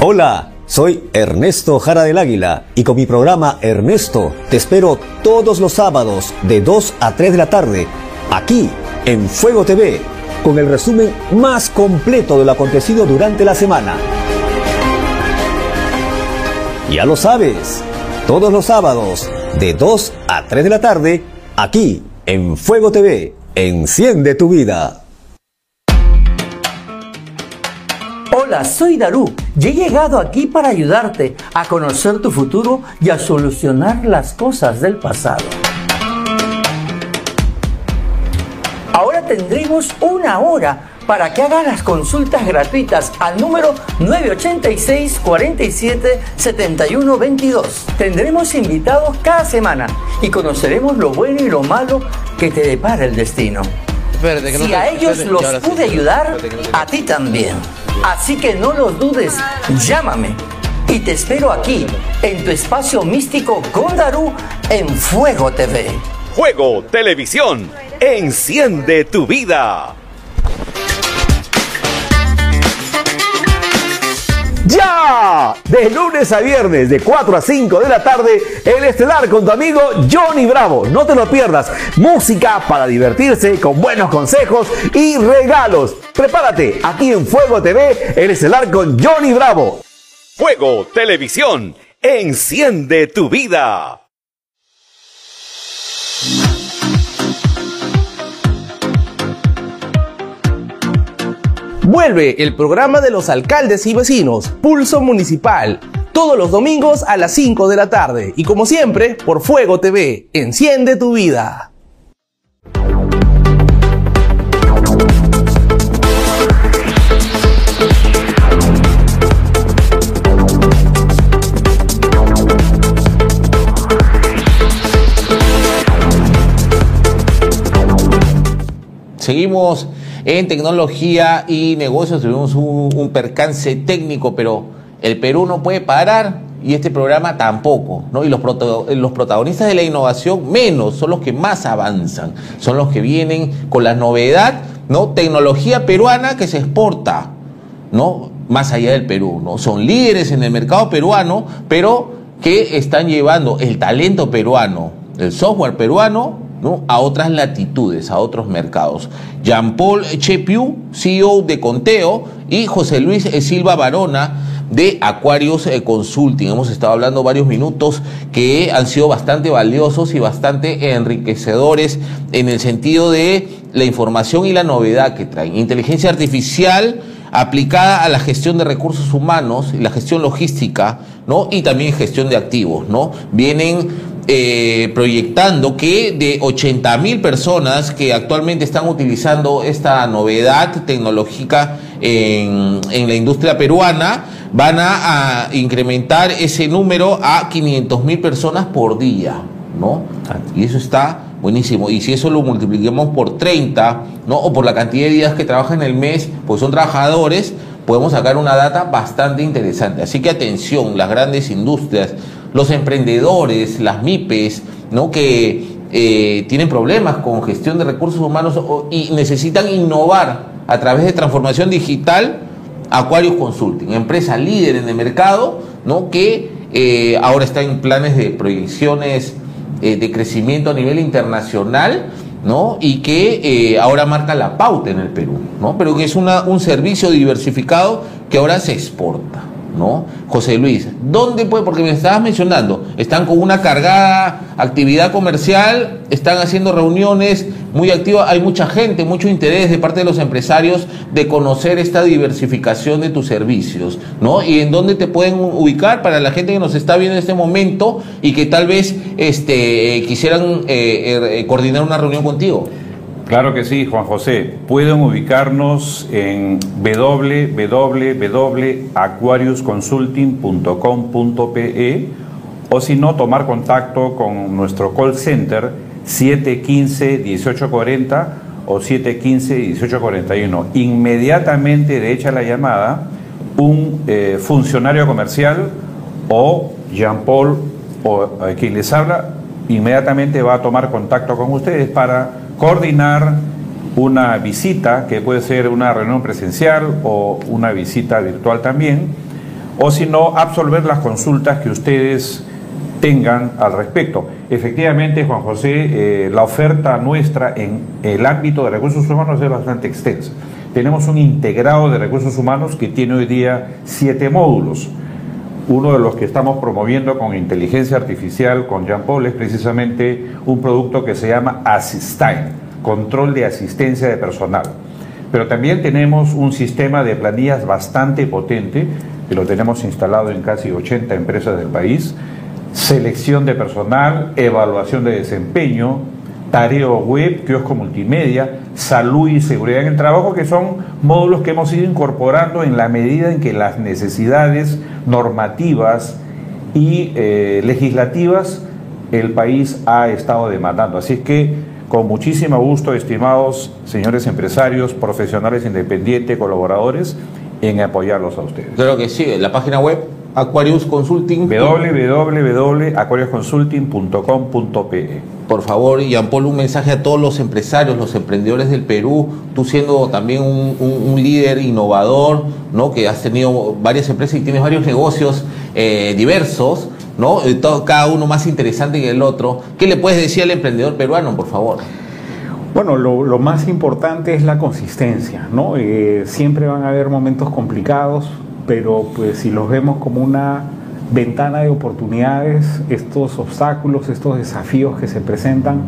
Hola, soy Ernesto Jara del Águila y con mi programa Ernesto te espero todos los sábados de 2 a 3 de la tarde, aquí en Fuego TV, con el resumen más completo de lo acontecido durante la semana. Ya lo sabes, todos los sábados de 2 a 3 de la tarde, aquí en Fuego TV, enciende tu vida. Hola, soy Darú y he llegado aquí para ayudarte a conocer tu futuro y a solucionar las cosas del pasado. Ahora tendremos una hora para que hagas las consultas gratuitas al número 986 47 71 22. Tendremos invitados cada semana y conoceremos lo bueno y lo malo que te depara el destino. Espérate, que no Si te- a ellos espérate, los pude ayudar, Espérate, que no te- a ti también. Así que no los dudes, llámame. Y te espero aquí, en tu espacio místico con Darú en Fuego TV. Fuego Televisión, enciende tu vida. ¡Ya! De lunes a viernes, de 4 a 5 de la tarde, el estelar con tu amigo Johnny Bravo. No te lo pierdas. Música para divertirse con buenos consejos y regalos. Prepárate aquí en Fuego TV, el estelar con Johnny Bravo. Fuego Televisión, enciende tu vida. Vuelve el programa de los alcaldes y vecinos, Pulso Municipal, todos los domingos a las 5 de la tarde y como siempre por Fuego TV, enciende tu vida. Seguimos en tecnología y negocios. Tuvimos un, percance técnico, pero el Perú no puede parar y este programa tampoco. ¿no? Y los, los protagonistas de la innovación menos, son los que más avanzan. Son los que vienen con la novedad, ¿no? tecnología peruana que se exporta. ¿no? más allá del Perú. ¿no? Son líderes en el mercado peruano, pero que están llevando el talento peruano, el software peruano, ¿no? a otras latitudes, a otros mercados. Jean-Paul Chepiu, CEO de Conteo, y José Luis Silva Barona, de Aquarius eh, Consulting. Hemos estado hablando varios minutos que han sido bastante valiosos y bastante enriquecedores en el sentido de la información y la novedad que traen. Inteligencia artificial aplicada a la gestión de recursos humanos y la gestión logística, ¿no? Y también gestión de activos, ¿no? Vienen eh, proyectando que de 80 mil personas que actualmente están utilizando esta novedad tecnológica en, en la industria peruana, van a, a incrementar ese número a 500 mil personas por día, ¿no? Y eso está buenísimo. Y si eso lo multiplicamos por 30, ¿no? O por la cantidad de días que trabajan en el mes, pues son trabajadores, podemos sacar una data bastante interesante. Así que atención, las grandes industrias, los emprendedores, las MIPES, ¿no? Que eh, tienen problemas con gestión de recursos humanos y necesitan innovar a través de transformación digital, Aquarius Consulting, empresa líder en el mercado, ¿no? que eh, ahora está en planes de proyecciones eh, de crecimiento a nivel internacional, ¿no? y que eh, ahora marca la pauta en el Perú, ¿no? pero que es una, un servicio diversificado que ahora se exporta. ¿No? José Luis, ¿dónde puede? Porque me estabas mencionando, están con una cargada actividad comercial, están haciendo reuniones muy activas, hay mucha gente, mucho interés de parte de los empresarios de conocer esta diversificación de tus servicios, ¿no? Y en dónde te pueden ubicar para la gente que nos está viendo en este momento y que tal vez este, quisieran eh, eh, coordinar una reunión contigo. Claro que sí, Juan José. Pueden ubicarnos en www.aquariusconsulting.com.pe o si no, tomar contacto con nuestro call center 715-1840 o 715-1841. Inmediatamente de hecha la llamada, un eh, funcionario comercial o Jean Paul o eh, quien les habla, inmediatamente va a tomar contacto con ustedes para coordinar una visita, que puede ser una reunión presencial o una visita virtual también, o si no, absolver las consultas que ustedes tengan al respecto. Efectivamente, Juan José, eh, la oferta nuestra en el ámbito de recursos humanos es bastante extensa. Tenemos un integrado de recursos humanos que tiene hoy día siete módulos. Uno de los que estamos promoviendo con inteligencia artificial, con Jean Paul, es precisamente un producto que se llama Assistime, control de asistencia de personal. Pero también tenemos un sistema de planillas bastante potente, que lo tenemos instalado en casi 80 empresas del país, selección de personal, evaluación de desempeño, tareo web, kiosco multimedia, salud y seguridad en el trabajo, que son módulos que hemos ido incorporando en la medida en que las necesidades normativas y eh, legislativas el país ha estado demandando. Así es que, con muchísimo gusto, estimados señores empresarios, profesionales independientes, colaboradores, en apoyarlos a ustedes. Claro que sí, la página web Aquarius Consulting. www.aquariusconsulting.com.pe Por favor, Jean Paul, un mensaje a todos los empresarios, los emprendedores del Perú, tú siendo también un, un- un líder innovador, ¿no? que has tenido varias empresas y tienes varios negocios eh, diversos, ¿no? Todo- cada uno más interesante que el otro. ¿Qué le puedes decir al emprendedor peruano, por favor? Bueno, lo, lo más importante es la consistencia, ¿no? Eh, siempre van a haber momentos complicados, pero pues si los vemos como una ventana de oportunidades, estos obstáculos, estos desafíos que se presentan,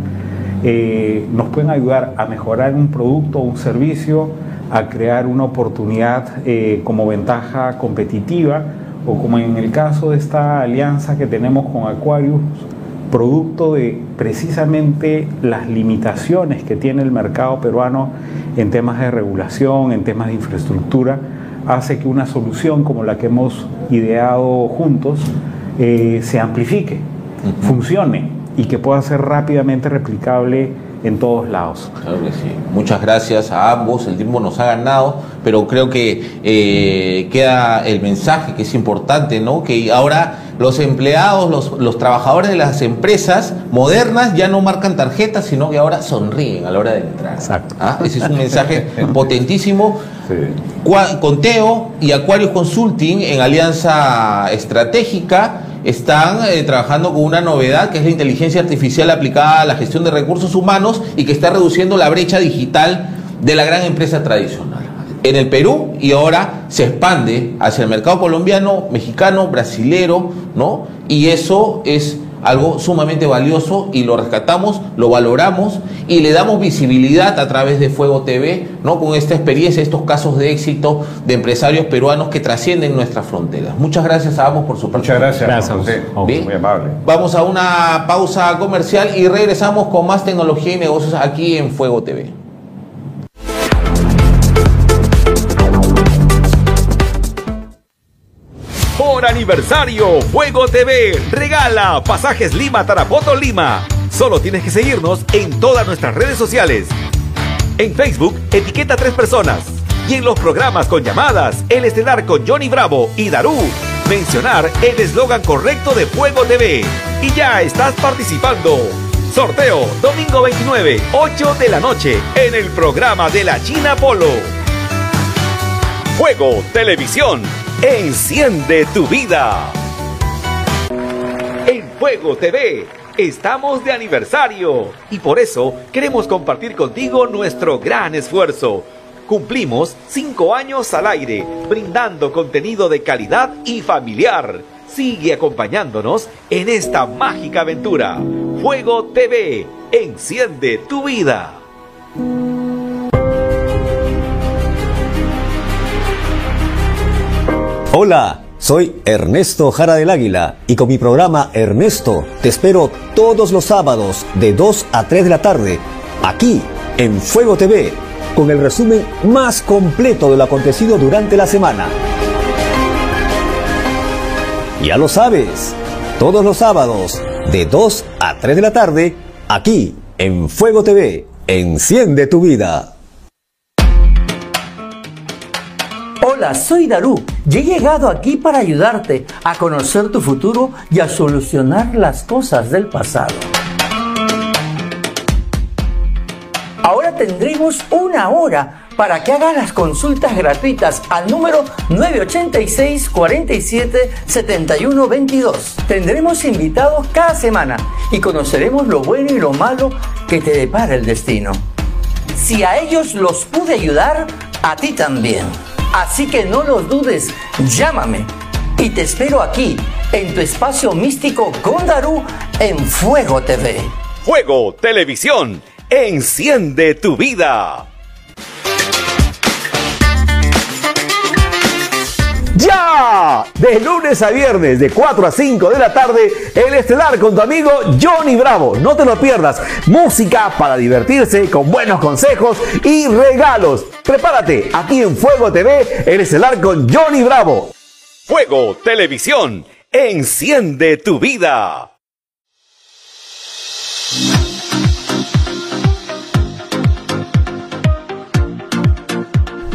eh, nos pueden ayudar a mejorar un producto o un servicio, a crear una oportunidad eh, como ventaja competitiva, o como en el caso de esta alianza que tenemos con Aquarius, producto de precisamente las limitaciones que tiene el mercado peruano en temas de regulación, en temas de infraestructura, hace que una solución como la que hemos ideado juntos eh, se amplifique, funcione y que pueda ser rápidamente replicable en todos lados. Claro que sí. Muchas gracias a ambos. El tiempo nos ha ganado, pero creo que eh, queda el mensaje que es importante, ¿no? Que ahora los empleados, los, los trabajadores de las empresas modernas ya no marcan tarjetas, sino que ahora sonríen a la hora de entrar. Exacto. ¿Ah? Ese es un mensaje potentísimo. Sí. Conteo y Aquarius Consulting en alianza estratégica están eh, trabajando con una novedad que es la inteligencia artificial aplicada a la gestión de recursos humanos y que está reduciendo la brecha digital de la gran empresa tradicional. En el Perú y ahora se expande hacia el mercado colombiano, mexicano, brasilero, ¿no? Y eso es algo sumamente valioso y lo rescatamos, lo valoramos y le damos visibilidad a través de Fuego TV, ¿no? Con esta experiencia, estos casos de éxito de empresarios peruanos que trascienden nuestras fronteras. Muchas gracias a ambos por su Muchas gracias, Gracias. José. Bien. Muy amable. Vamos a una pausa comercial y regresamos con más tecnología y negocios aquí en Fuego TV. Aniversario, Fuego TV regala pasajes Lima Tarapoto Lima. Solo tienes que seguirnos en todas nuestras redes sociales. En Facebook, etiqueta tres personas. Y en los programas con llamadas, el estelar con Johnny Bravo y Darú, mencionar el eslogan correcto de Fuego TV. Y ya estás participando. Sorteo, domingo 29, 8 de la noche, en el programa de la China Polo. Fuego Televisión. Enciende tu vida. En Fuego TV estamos de aniversario y por eso queremos compartir contigo nuestro gran esfuerzo. Cumplimos cinco años al aire, brindando contenido de calidad y familiar. Sigue acompañándonos en esta mágica aventura. Fuego TV, enciende tu vida. Soy Ernesto Jara del Águila y con mi programa Ernesto te espero todos los sábados de 2 a 3 de la tarde, aquí en Fuego TV, con el resumen más completo de lo acontecido durante la semana. Ya lo sabes, todos los sábados de 2 a 3 de la tarde, aquí en Fuego TV, enciende tu vida. Hola, soy Darú y he llegado aquí para ayudarte a conocer tu futuro y a solucionar las cosas del pasado. Ahora tendremos una hora para que hagas las consultas gratuitas al número 986 47 71 22. Tendremos invitados cada semana y conoceremos lo bueno y lo malo que te depara el destino. Si a ellos los pude ayudar, a ti también. Así que no lo dudes, llámame y te espero aquí en tu espacio místico con Darú en Fuego TV. Fuego Televisión, enciende tu vida. ¡Ya! De lunes a viernes, de 4 a 5 de la tarde, el estelar con tu amigo Johnny Bravo. No te lo pierdas. Música para divertirse con buenos consejos y regalos. Prepárate aquí en Fuego TV, el estelar con Johnny Bravo. Fuego Televisión, enciende tu vida.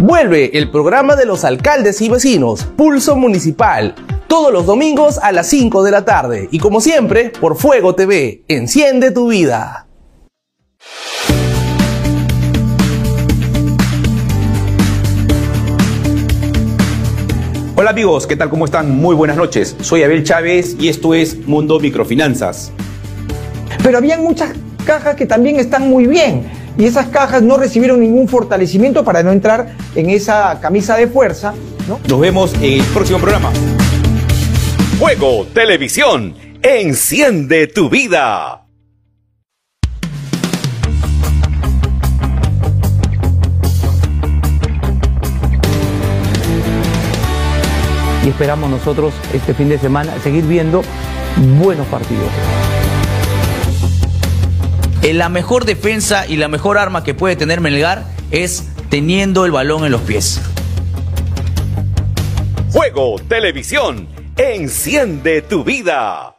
Vuelve el programa de los alcaldes y vecinos, Pulso Municipal, todos los domingos a las 5 de la tarde y como siempre por Fuego TV, enciende tu vida. Hola amigos, ¿qué tal? ¿Cómo están? Muy buenas noches. Soy Abel Chávez y esto es Mundo Microfinanzas. Pero habían muchas cajas que también están muy bien y esas cajas no recibieron ningún fortalecimiento para no entrar en esa camisa de fuerza. ¿no? Nos vemos en el próximo programa. Fuego Televisión, enciende tu vida. y esperamos nosotros este fin de semana seguir viendo buenos partidos. Eh, La mejor defensa y la mejor arma que puede tener Melgar es teniendo el balón en los pies. Fuego Televisión, enciende tu vida.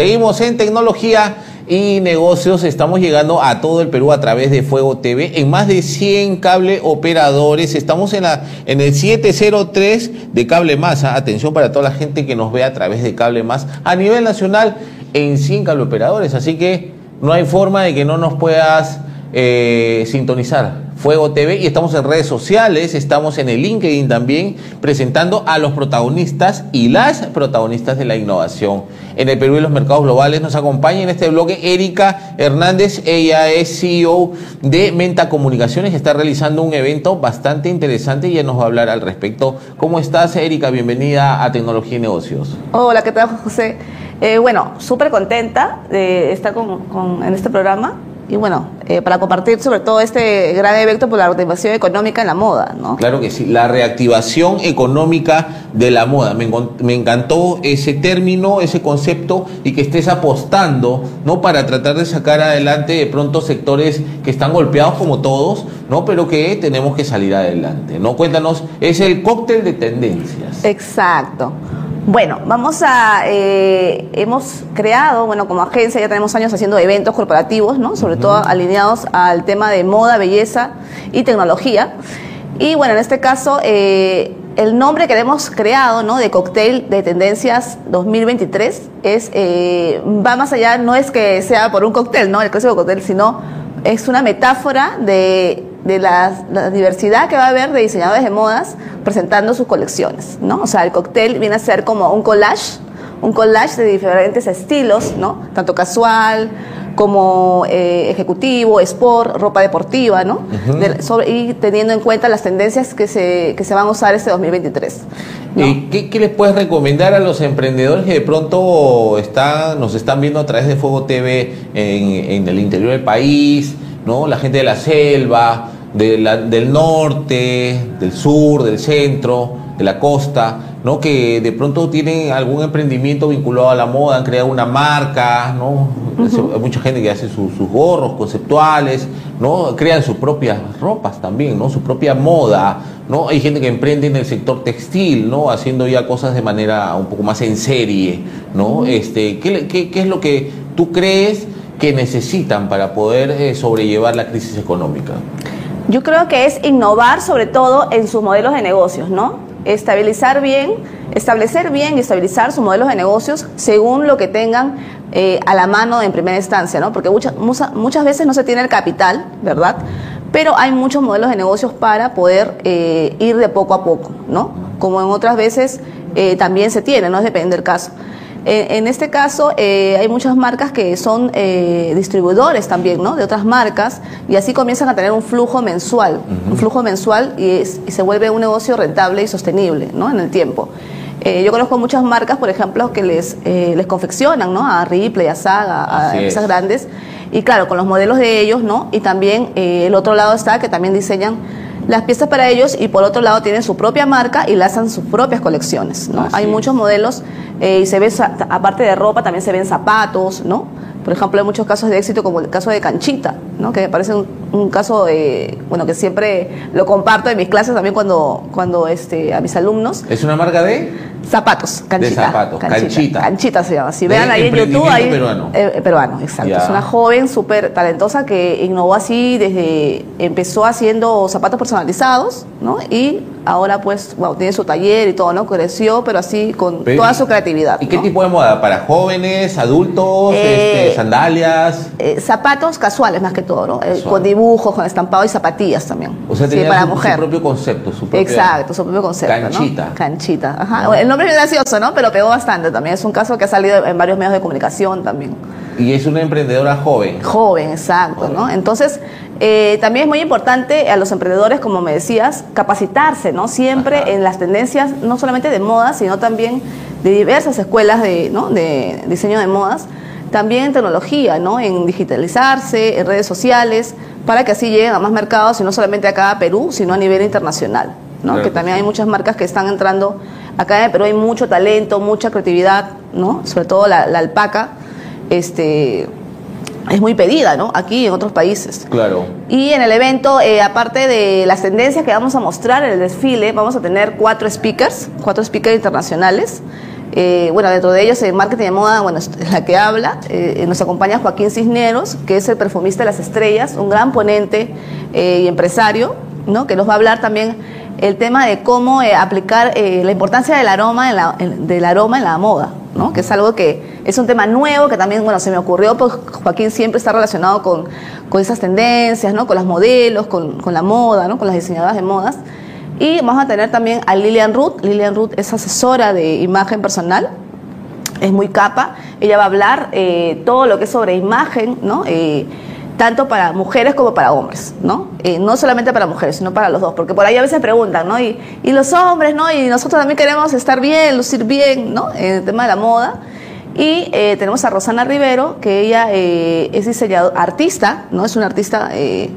Seguimos en tecnología y negocios. Estamos llegando a todo el Perú a través de Fuego TV en más de 100 cable operadores. Estamos en, la, en el 703 de Cable Más. Atención para toda la gente que nos ve a través de Cable Más a nivel nacional en 100 cable operadores. Así que no hay forma de que no nos puedas eh, sintonizar. Fuego TV y estamos en redes sociales, estamos en el LinkedIn también presentando a los protagonistas y las protagonistas de la innovación en el Perú y los mercados globales. Nos acompaña en este bloque Erika Hernández, ella es CEO de Menta Comunicaciones, está realizando un evento bastante interesante y ella nos va a hablar al respecto. ¿Cómo estás Erika? Bienvenida a Tecnología y Negocios. Hola, ¿qué tal José? Eh, bueno, súper contenta de estar con, con- en este programa y bueno, eh, para compartir sobre todo este gran evento por la reactivación económica en la moda, ¿no? Claro que sí, la reactivación económica de la moda. Me, me encantó ese término, ese concepto y que estés apostando, ¿no? Para tratar de sacar adelante de pronto sectores que están golpeados como todos, ¿no? Pero que tenemos que salir adelante, ¿no? Cuéntanos, es el cóctel de tendencias. Exacto. Bueno, vamos a, eh, hemos creado, bueno, como agencia ya tenemos años haciendo eventos corporativos, ¿no? Sobre todo alineados al tema de moda, belleza y tecnología. Y bueno, en este caso, eh, el nombre que hemos creado, ¿no? De cóctel de tendencias 2023 es, eh, va más allá, no es que sea por un cóctel, ¿no? El clásico cóctel, sino es una metáfora de, de la, la diversidad que va a haber de diseñadores de modas presentando sus colecciones, ¿no? O sea, el cóctel viene a ser como un collage, un collage de diferentes estilos, ¿no? Tanto casual como eh, ejecutivo, sport, ropa deportiva, ¿no? De- sobre- y teniendo en cuenta las tendencias que se, que se van a usar este 2023. ¿Y qué, qué les puedes recomendar a los emprendedores que de pronto están, nos están viendo a través de Fuego TV en, en el interior del país, ¿no? La gente de la selva, de la- del norte, del sur, del centro, de la costa, ¿no? Que de pronto tienen algún emprendimiento vinculado a la moda, han creado una marca, ¿no? Hay mucha gente que hace su- sus gorros conceptuales, ¿no? Crean sus propias ropas también, ¿no? Su propia moda, ¿no? Hay gente que emprende en el sector textil, ¿no? Haciendo ya cosas de manera un poco más en serie, ¿no? Este, ¿qué, qué- qué es lo que tú crees que necesitan para poder eh, sobrellevar la crisis económica? Yo creo que es innovar sobre todo en sus modelos de negocios, ¿no? Estabilizar bien, establecer bien y estabilizar sus modelos de negocios según lo que tengan eh, a la mano en primera instancia, ¿no? Porque muchas, muchas, veces no se tiene el capital, ¿verdad? Pero hay muchos modelos de negocios para poder eh, ir de poco a poco, ¿no? Como en otras veces también se tiene, ¿no? Depende del caso. En, en este caso eh, hay muchas marcas que son eh, distribuidores también, ¿no? De otras marcas y así comienzan a tener un flujo mensual, un flujo mensual y, es- y se vuelve un negocio rentable y sostenible, ¿no? En el tiempo. Eh, yo conozco muchas marcas, por ejemplo, que les, eh, les confeccionan, ¿no? A Ripley, a Saga, a empresas grandes y claro, con los modelos de ellos, ¿no? Y también eh, el otro lado está que también diseñan las piezas para ellos y por otro lado tienen su propia marca y lanzan sus propias colecciones, ¿no? Hay muchos modelos eh, y se ve, aparte de ropa, también se ven zapatos, ¿no? Por ejemplo, hay muchos casos de éxito como el caso de Canchita, ¿no? Que me parece un, un caso, eh, bueno, que siempre lo comparto en mis clases también cuando, cuando este, a mis alumnos. ¿Es una marca de? Zapatos, canchita. zapatos, Canchita. Canchita se llama. Si De vean ahí en YouTube, ahí. peruano. eh, eh, peruano, exacto. Ya. Es una joven súper talentosa que innovó así desde. Empezó haciendo zapatos personalizados, ¿no? Y ahora, pues, bueno, tiene su taller y todo, ¿no? Creció, pero así con Pero, toda su creatividad. ¿Y qué ¿no? tipo de moda? ¿Para jóvenes, adultos, Eh, este, sandalias? Eh, zapatos casuales más que todo, ¿no? Eh, con dibujos, con estampado y zapatillas también. O sea, sí, para su, su mujer. propio concepto, su propia... Exacto, su propio concepto. ¿no? Canchita. Canchita. Ajá. El nombre es gracioso, ¿no? Pero pegó bastante también. Es un caso que ha salido en varios medios de comunicación también. Y es una emprendedora joven. Joven, exacto, ¿no? Entonces, eh, también es muy importante a los emprendedores, como me decías, capacitarse, ¿no? Siempre en las tendencias, no solamente de moda, sino también de diversas escuelas de, ¿no? de diseño de modas, también en tecnología, ¿no? En digitalizarse, en redes sociales, para que así lleguen a más mercados y no solamente acá a Perú, sino a nivel internacional, ¿no? Claro que que también hay muchas marcas que están entrando acá en Perú, hay mucho talento, mucha creatividad, ¿no? Sobre todo la, la alpaca, este es muy pedida, ¿no? Aquí y en otros países. Claro. Y en el evento, eh, aparte de las tendencias que vamos a mostrar en el desfile, vamos a tener cuatro speakers, cuatro speakers internacionales. Eh, bueno, dentro de ellos, en marketing de moda, bueno, es la que habla, eh, nos acompaña Joaquín Cisneros, que es el perfumista de las estrellas, un gran ponente y empresario, ¿no? Que nos va a hablar también el tema de cómo aplicar la importancia del aroma en la, en- del aroma en la moda, ¿no? Que es algo que es un tema nuevo que también, bueno, se me ocurrió, pues Joaquín siempre está relacionado con, con esas tendencias, ¿no? Con las modelos, con, con la moda, ¿no? Con las diseñadoras de modas. Y vamos a tener también a Lilian Ruth. Lilian Ruth es asesora de imagen personal, es muy capa. Ella va a hablar eh, todo lo que es sobre imagen, ¿no? Eh, tanto para mujeres como para hombres, ¿no? Eh, no solamente para mujeres, sino para los dos, porque por ahí a veces preguntan, ¿no? Y, y los hombres, ¿no? Y nosotros también queremos estar bien, lucir bien, ¿no? En el tema de la moda. Y eh, tenemos a Rosana Rivero, que ella eh, es diseñadora, artista, ¿no? Es una artista eh,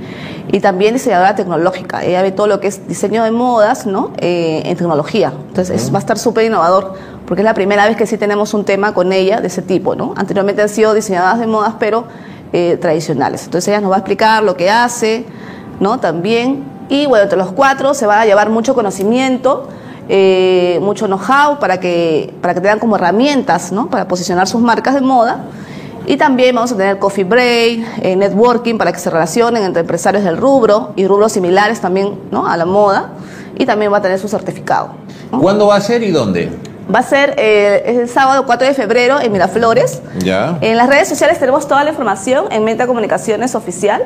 y también diseñadora tecnológica. Ella ve todo lo que es diseño de modas, ¿no? Eh, en tecnología. Entonces es- va a estar súper innovador, porque es la primera vez que sí tenemos un tema con ella de ese tipo, ¿no? Anteriormente han sido diseñadoras de modas, pero eh, tradicionales. Entonces ella nos va a explicar lo que hace, ¿no? También. Y bueno, entre los cuatro se va a llevar mucho conocimiento, eh, mucho know-how para que, para que tengan como herramientas, ¿no? Para posicionar sus marcas de moda. Y también vamos a tener coffee break, eh, networking para que se relacionen entre empresarios del rubro y rubros similares también, ¿no? A la moda. Y también va a tener su certificado. ¿Cuándo va a ser y dónde? Va a ser eh, el sábado 4 de febrero en Miraflores. Ya. En las redes sociales tenemos toda la información en Meta Comunicaciones Oficial.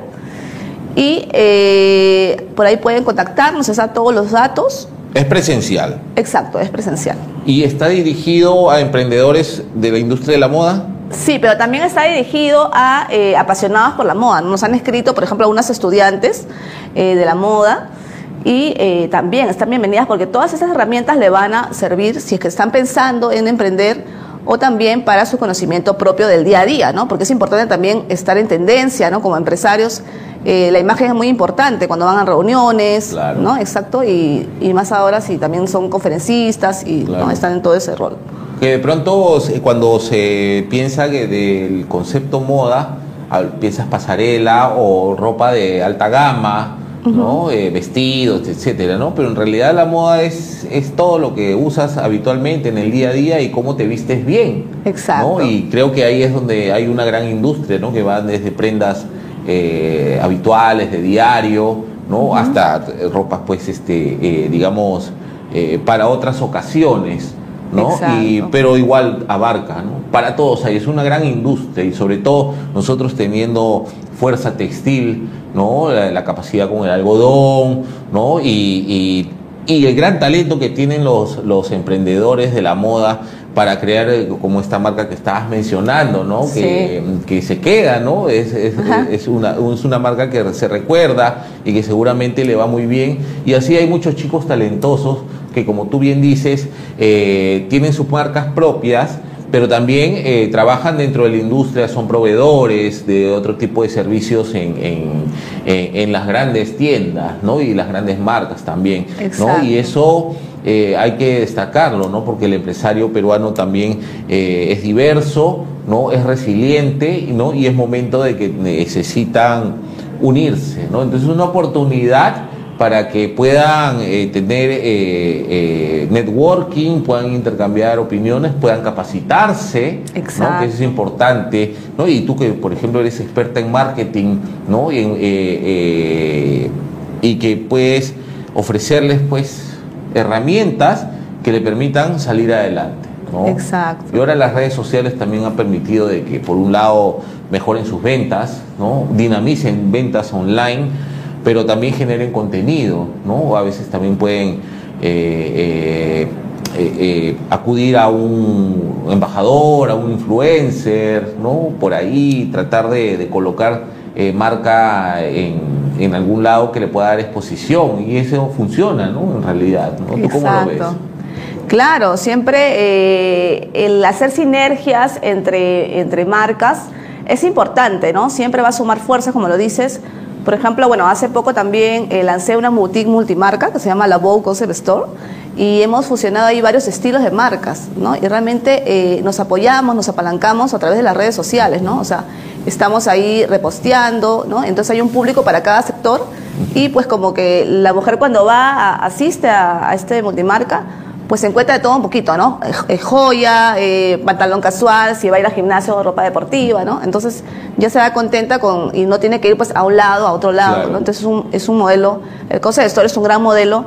Y eh, por ahí pueden contactarnos, está todos los datos. Es presencial. Exacto, es presencial. ¿Y está dirigido a emprendedores de la industria de la moda? Sí, pero también está dirigido a eh, apasionados por la moda. Nos han escrito, por ejemplo, algunas estudiantes eh, de la moda y eh, también están bienvenidas porque todas esas herramientas le van a servir si es que están pensando en emprender o también para su conocimiento propio del día a día, ¿no? Porque es importante también estar en tendencia, ¿no? Como empresarios, eh, la imagen es muy importante cuando van a reuniones, ¿no? Exacto, y, y más ahora si también son conferencistas y ¿no? están en todo ese rol. Que de pronto se- cuando se piensa que del concepto moda, piensas pasarela o ropa de alta gama, ¿no? Eh, vestidos, etcétera, ¿no? Pero en realidad la moda es, es todo lo que usas habitualmente en el día a día y cómo te vistes bien. Exacto. ¿no? Y creo que ahí es donde hay una gran industria, ¿no? Que va desde prendas eh, habituales, de diario, ¿no? Hasta eh, ropas, pues, este, eh, digamos, eh, para otras ocasiones, ¿no? Y, pero igual abarca, ¿no? Para todos ahí, es una gran industria y sobre todo nosotros teniendo fuerza textil, ¿no? La, la capacidad con el algodón, ¿no? Y, y- y el gran talento que tienen los, los emprendedores de la moda para crear eh, como esta marca que estabas mencionando, ¿no? Que, que se queda, ¿no? Es, es- es una, es una marca que se recuerda y que seguramente le va muy bien. Y así hay muchos chicos talentosos que, como tú bien dices, eh, tienen sus marcas propias, pero también eh, trabajan dentro de la industria, son proveedores de otro tipo de servicios en, en- en- en las grandes tiendas, ¿no? Y las grandes marcas también, ¿no? Exacto. Y eso eh, hay que destacarlo, ¿no? Porque el empresario peruano también eh, es diverso, ¿no? Es resiliente, ¿no? Y es momento de que necesitan unirse, ¿no? Entonces es una oportunidad para que puedan eh, tener eh, eh, networking, puedan intercambiar opiniones, puedan capacitarse, ¿no? Que eso es importante, ¿no? Y tú que, por ejemplo, eres experta en marketing, ¿no? Y, en, y que puedes ofrecerles, pues, herramientas que le permitan salir adelante, ¿no? Exacto. Y ahora las redes sociales también han permitido de que, por un lado, mejoren sus ventas, ¿no? Dinamicen ventas online, pero también generen contenido, ¿no? A veces también pueden eh, eh, eh, eh, acudir a un embajador, a un influencer, ¿no? Por ahí, tratar de, de colocar eh, marca en, algún lado que le pueda dar exposición. Y eso funciona, ¿no? En realidad, ¿no? ¿Tú cómo lo ves? Claro, siempre eh, el hacer sinergias entre, entre marcas es importante, ¿no? Siempre va a sumar fuerzas, como lo dices. Por ejemplo, bueno, hace poco también eh, lancé una boutique multimarca que se llama La Bow Concept Store y hemos fusionado ahí varios estilos de marcas, ¿no? Y realmente eh, nos apoyamos, nos apalancamos a través de las redes sociales, ¿no? O sea, estamos ahí reposteando, ¿no? Entonces hay un público para cada sector y pues como que la mujer cuando va, a- asiste a, a este multimarca, pues se encuentra de todo un poquito, ¿no? Joya, eh, pantalón casual, si va a ir al gimnasio, ropa deportiva, ¿no? Entonces ya se va contenta con, y no tiene que ir pues a un lado, a otro lado, Claro. ¿no? Entonces es un, es un modelo, el Concept Store es un gran modelo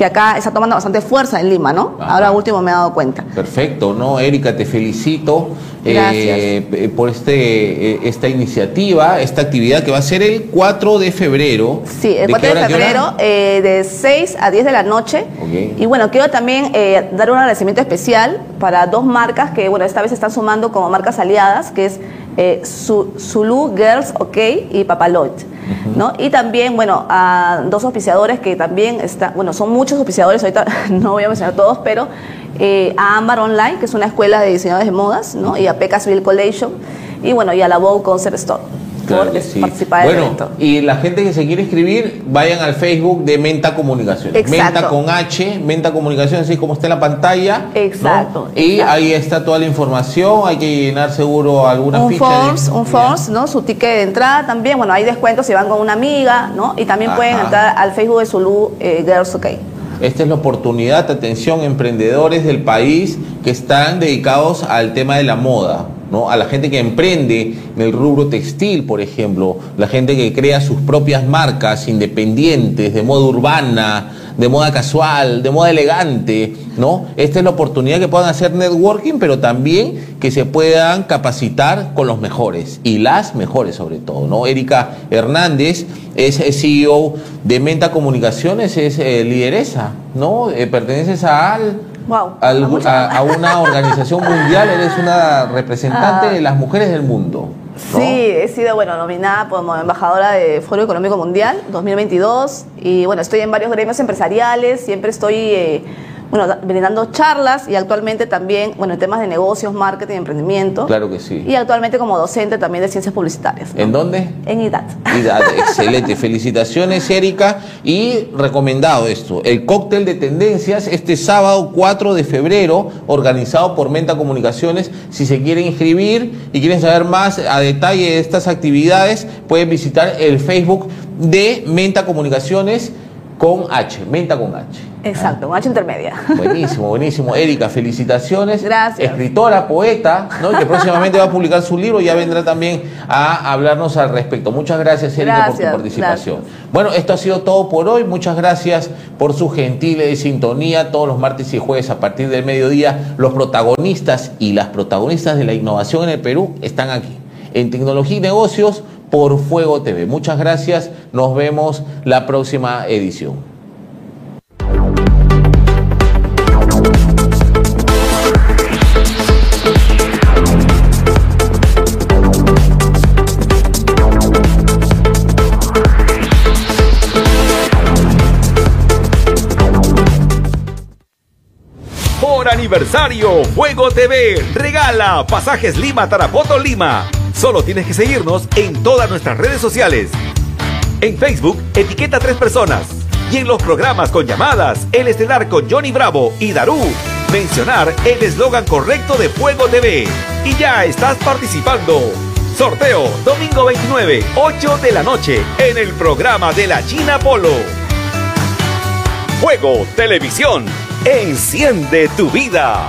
que acá está tomando bastante fuerza en Lima, ¿no? Ajá. Ahora último me he dado cuenta. Perfecto, ¿no? Erika, te felicito eh, eh, por este, eh, esta iniciativa, esta actividad que va a ser el 4 de febrero. Sí, el ¿De 4 qué de febrero, eh, de 6 a 10 de la noche. Y bueno, quiero también eh, dar un agradecimiento especial para dos marcas que, bueno, esta vez están sumando como marcas aliadas, que es eh, Zulu Girls OK y Papaloit. ¿no? Y también, bueno, a dos auspiciadores que también están, bueno, son muchos auspiciadores, ahorita no voy a mencionar todos, pero eh, a Ámbar Online, que es una escuela de diseñadores de modas, ¿no? Y a Pecas Civil Collection, y bueno, y a la Bow Concept Store. Claro por que sí. participar del Bueno, evento. y la gente que se quiere escribir, vayan al Facebook de Menta Comunicaciones. Exacto. Menta con H, Menta Comunicaciones, así como está en la pantalla. ¿no? Exacto, Y exacto. ahí está toda la información, hay que llenar seguro alguna un ficha. de- forms, un forms, ¿no? Su ticket de entrada también. Bueno, hay descuentos si van con una amiga, ¿no? Y también pueden entrar al Facebook de Zulu eh, Girls OK. Esta es la oportunidad, atención, emprendedores del país que están dedicados al tema de la moda, ¿no? A la gente que emprende en el rubro textil, por ejemplo, la gente que crea sus propias marcas independientes, de moda urbana, de moda casual, de moda elegante, ¿no? Esta es la oportunidad que puedan hacer networking, pero también que se puedan capacitar con los mejores y las mejores sobre todo, ¿no? Erika Hernández es CEO de Menta Comunicaciones, es eh, lideresa, ¿no? Eh, perteneces a al Wow. al- a, a una organización mundial, eres una representante Ah. de las mujeres del mundo. ¿no? Sí, he sido bueno nominada como embajadora de Foro Económico Mundial 2022 y bueno, estoy en varios gremios empresariales, siempre estoy eh, bueno, da- brindando charlas y actualmente también, bueno, en temas de negocios, marketing, emprendimiento. Claro que sí. Y actualmente como docente también de ciencias publicitarias. ¿En dónde? En IDAT. Y da- excelente, felicitaciones Erika y recomendado esto, el cóctel de tendencias este sábado 4 de febrero organizado por Menta Comunicaciones, si se quieren inscribir y quieren saber más a detalle de estas actividades pueden visitar el Facebook de Menta Comunicaciones con H, Menta con H. Exacto, un H intermedia. Buenísimo, buenísimo. Erika, felicitaciones. Gracias. Escritora, poeta, ¿no? Que próximamente va a publicar su libro y ya vendrá también a hablarnos al respecto. Muchas gracias, Erika, por tu participación. Bueno, esto ha sido todo por hoy. Muchas gracias por su gentil sintonía. Todos los martes y jueves a partir del mediodía, los protagonistas y las protagonistas de la innovación en el Perú están aquí. En Tecnología y Negocios por Fuego TV. Muchas gracias. Nos vemos la próxima edición. Por aniversario, Fuego TV regala pasajes Lima Tarapoto Lima. Solo tienes que seguirnos en todas nuestras redes sociales. En Facebook, etiqueta tres personas. Y en los programas con llamadas, El Estelar con Johnny Bravo y Darú, mencionar el eslogan correcto de Fuego TV. Y ya estás participando. Sorteo, domingo 29, 8 de la noche, en el programa de la China Polo. Fuego Televisión. Enciende tu vida.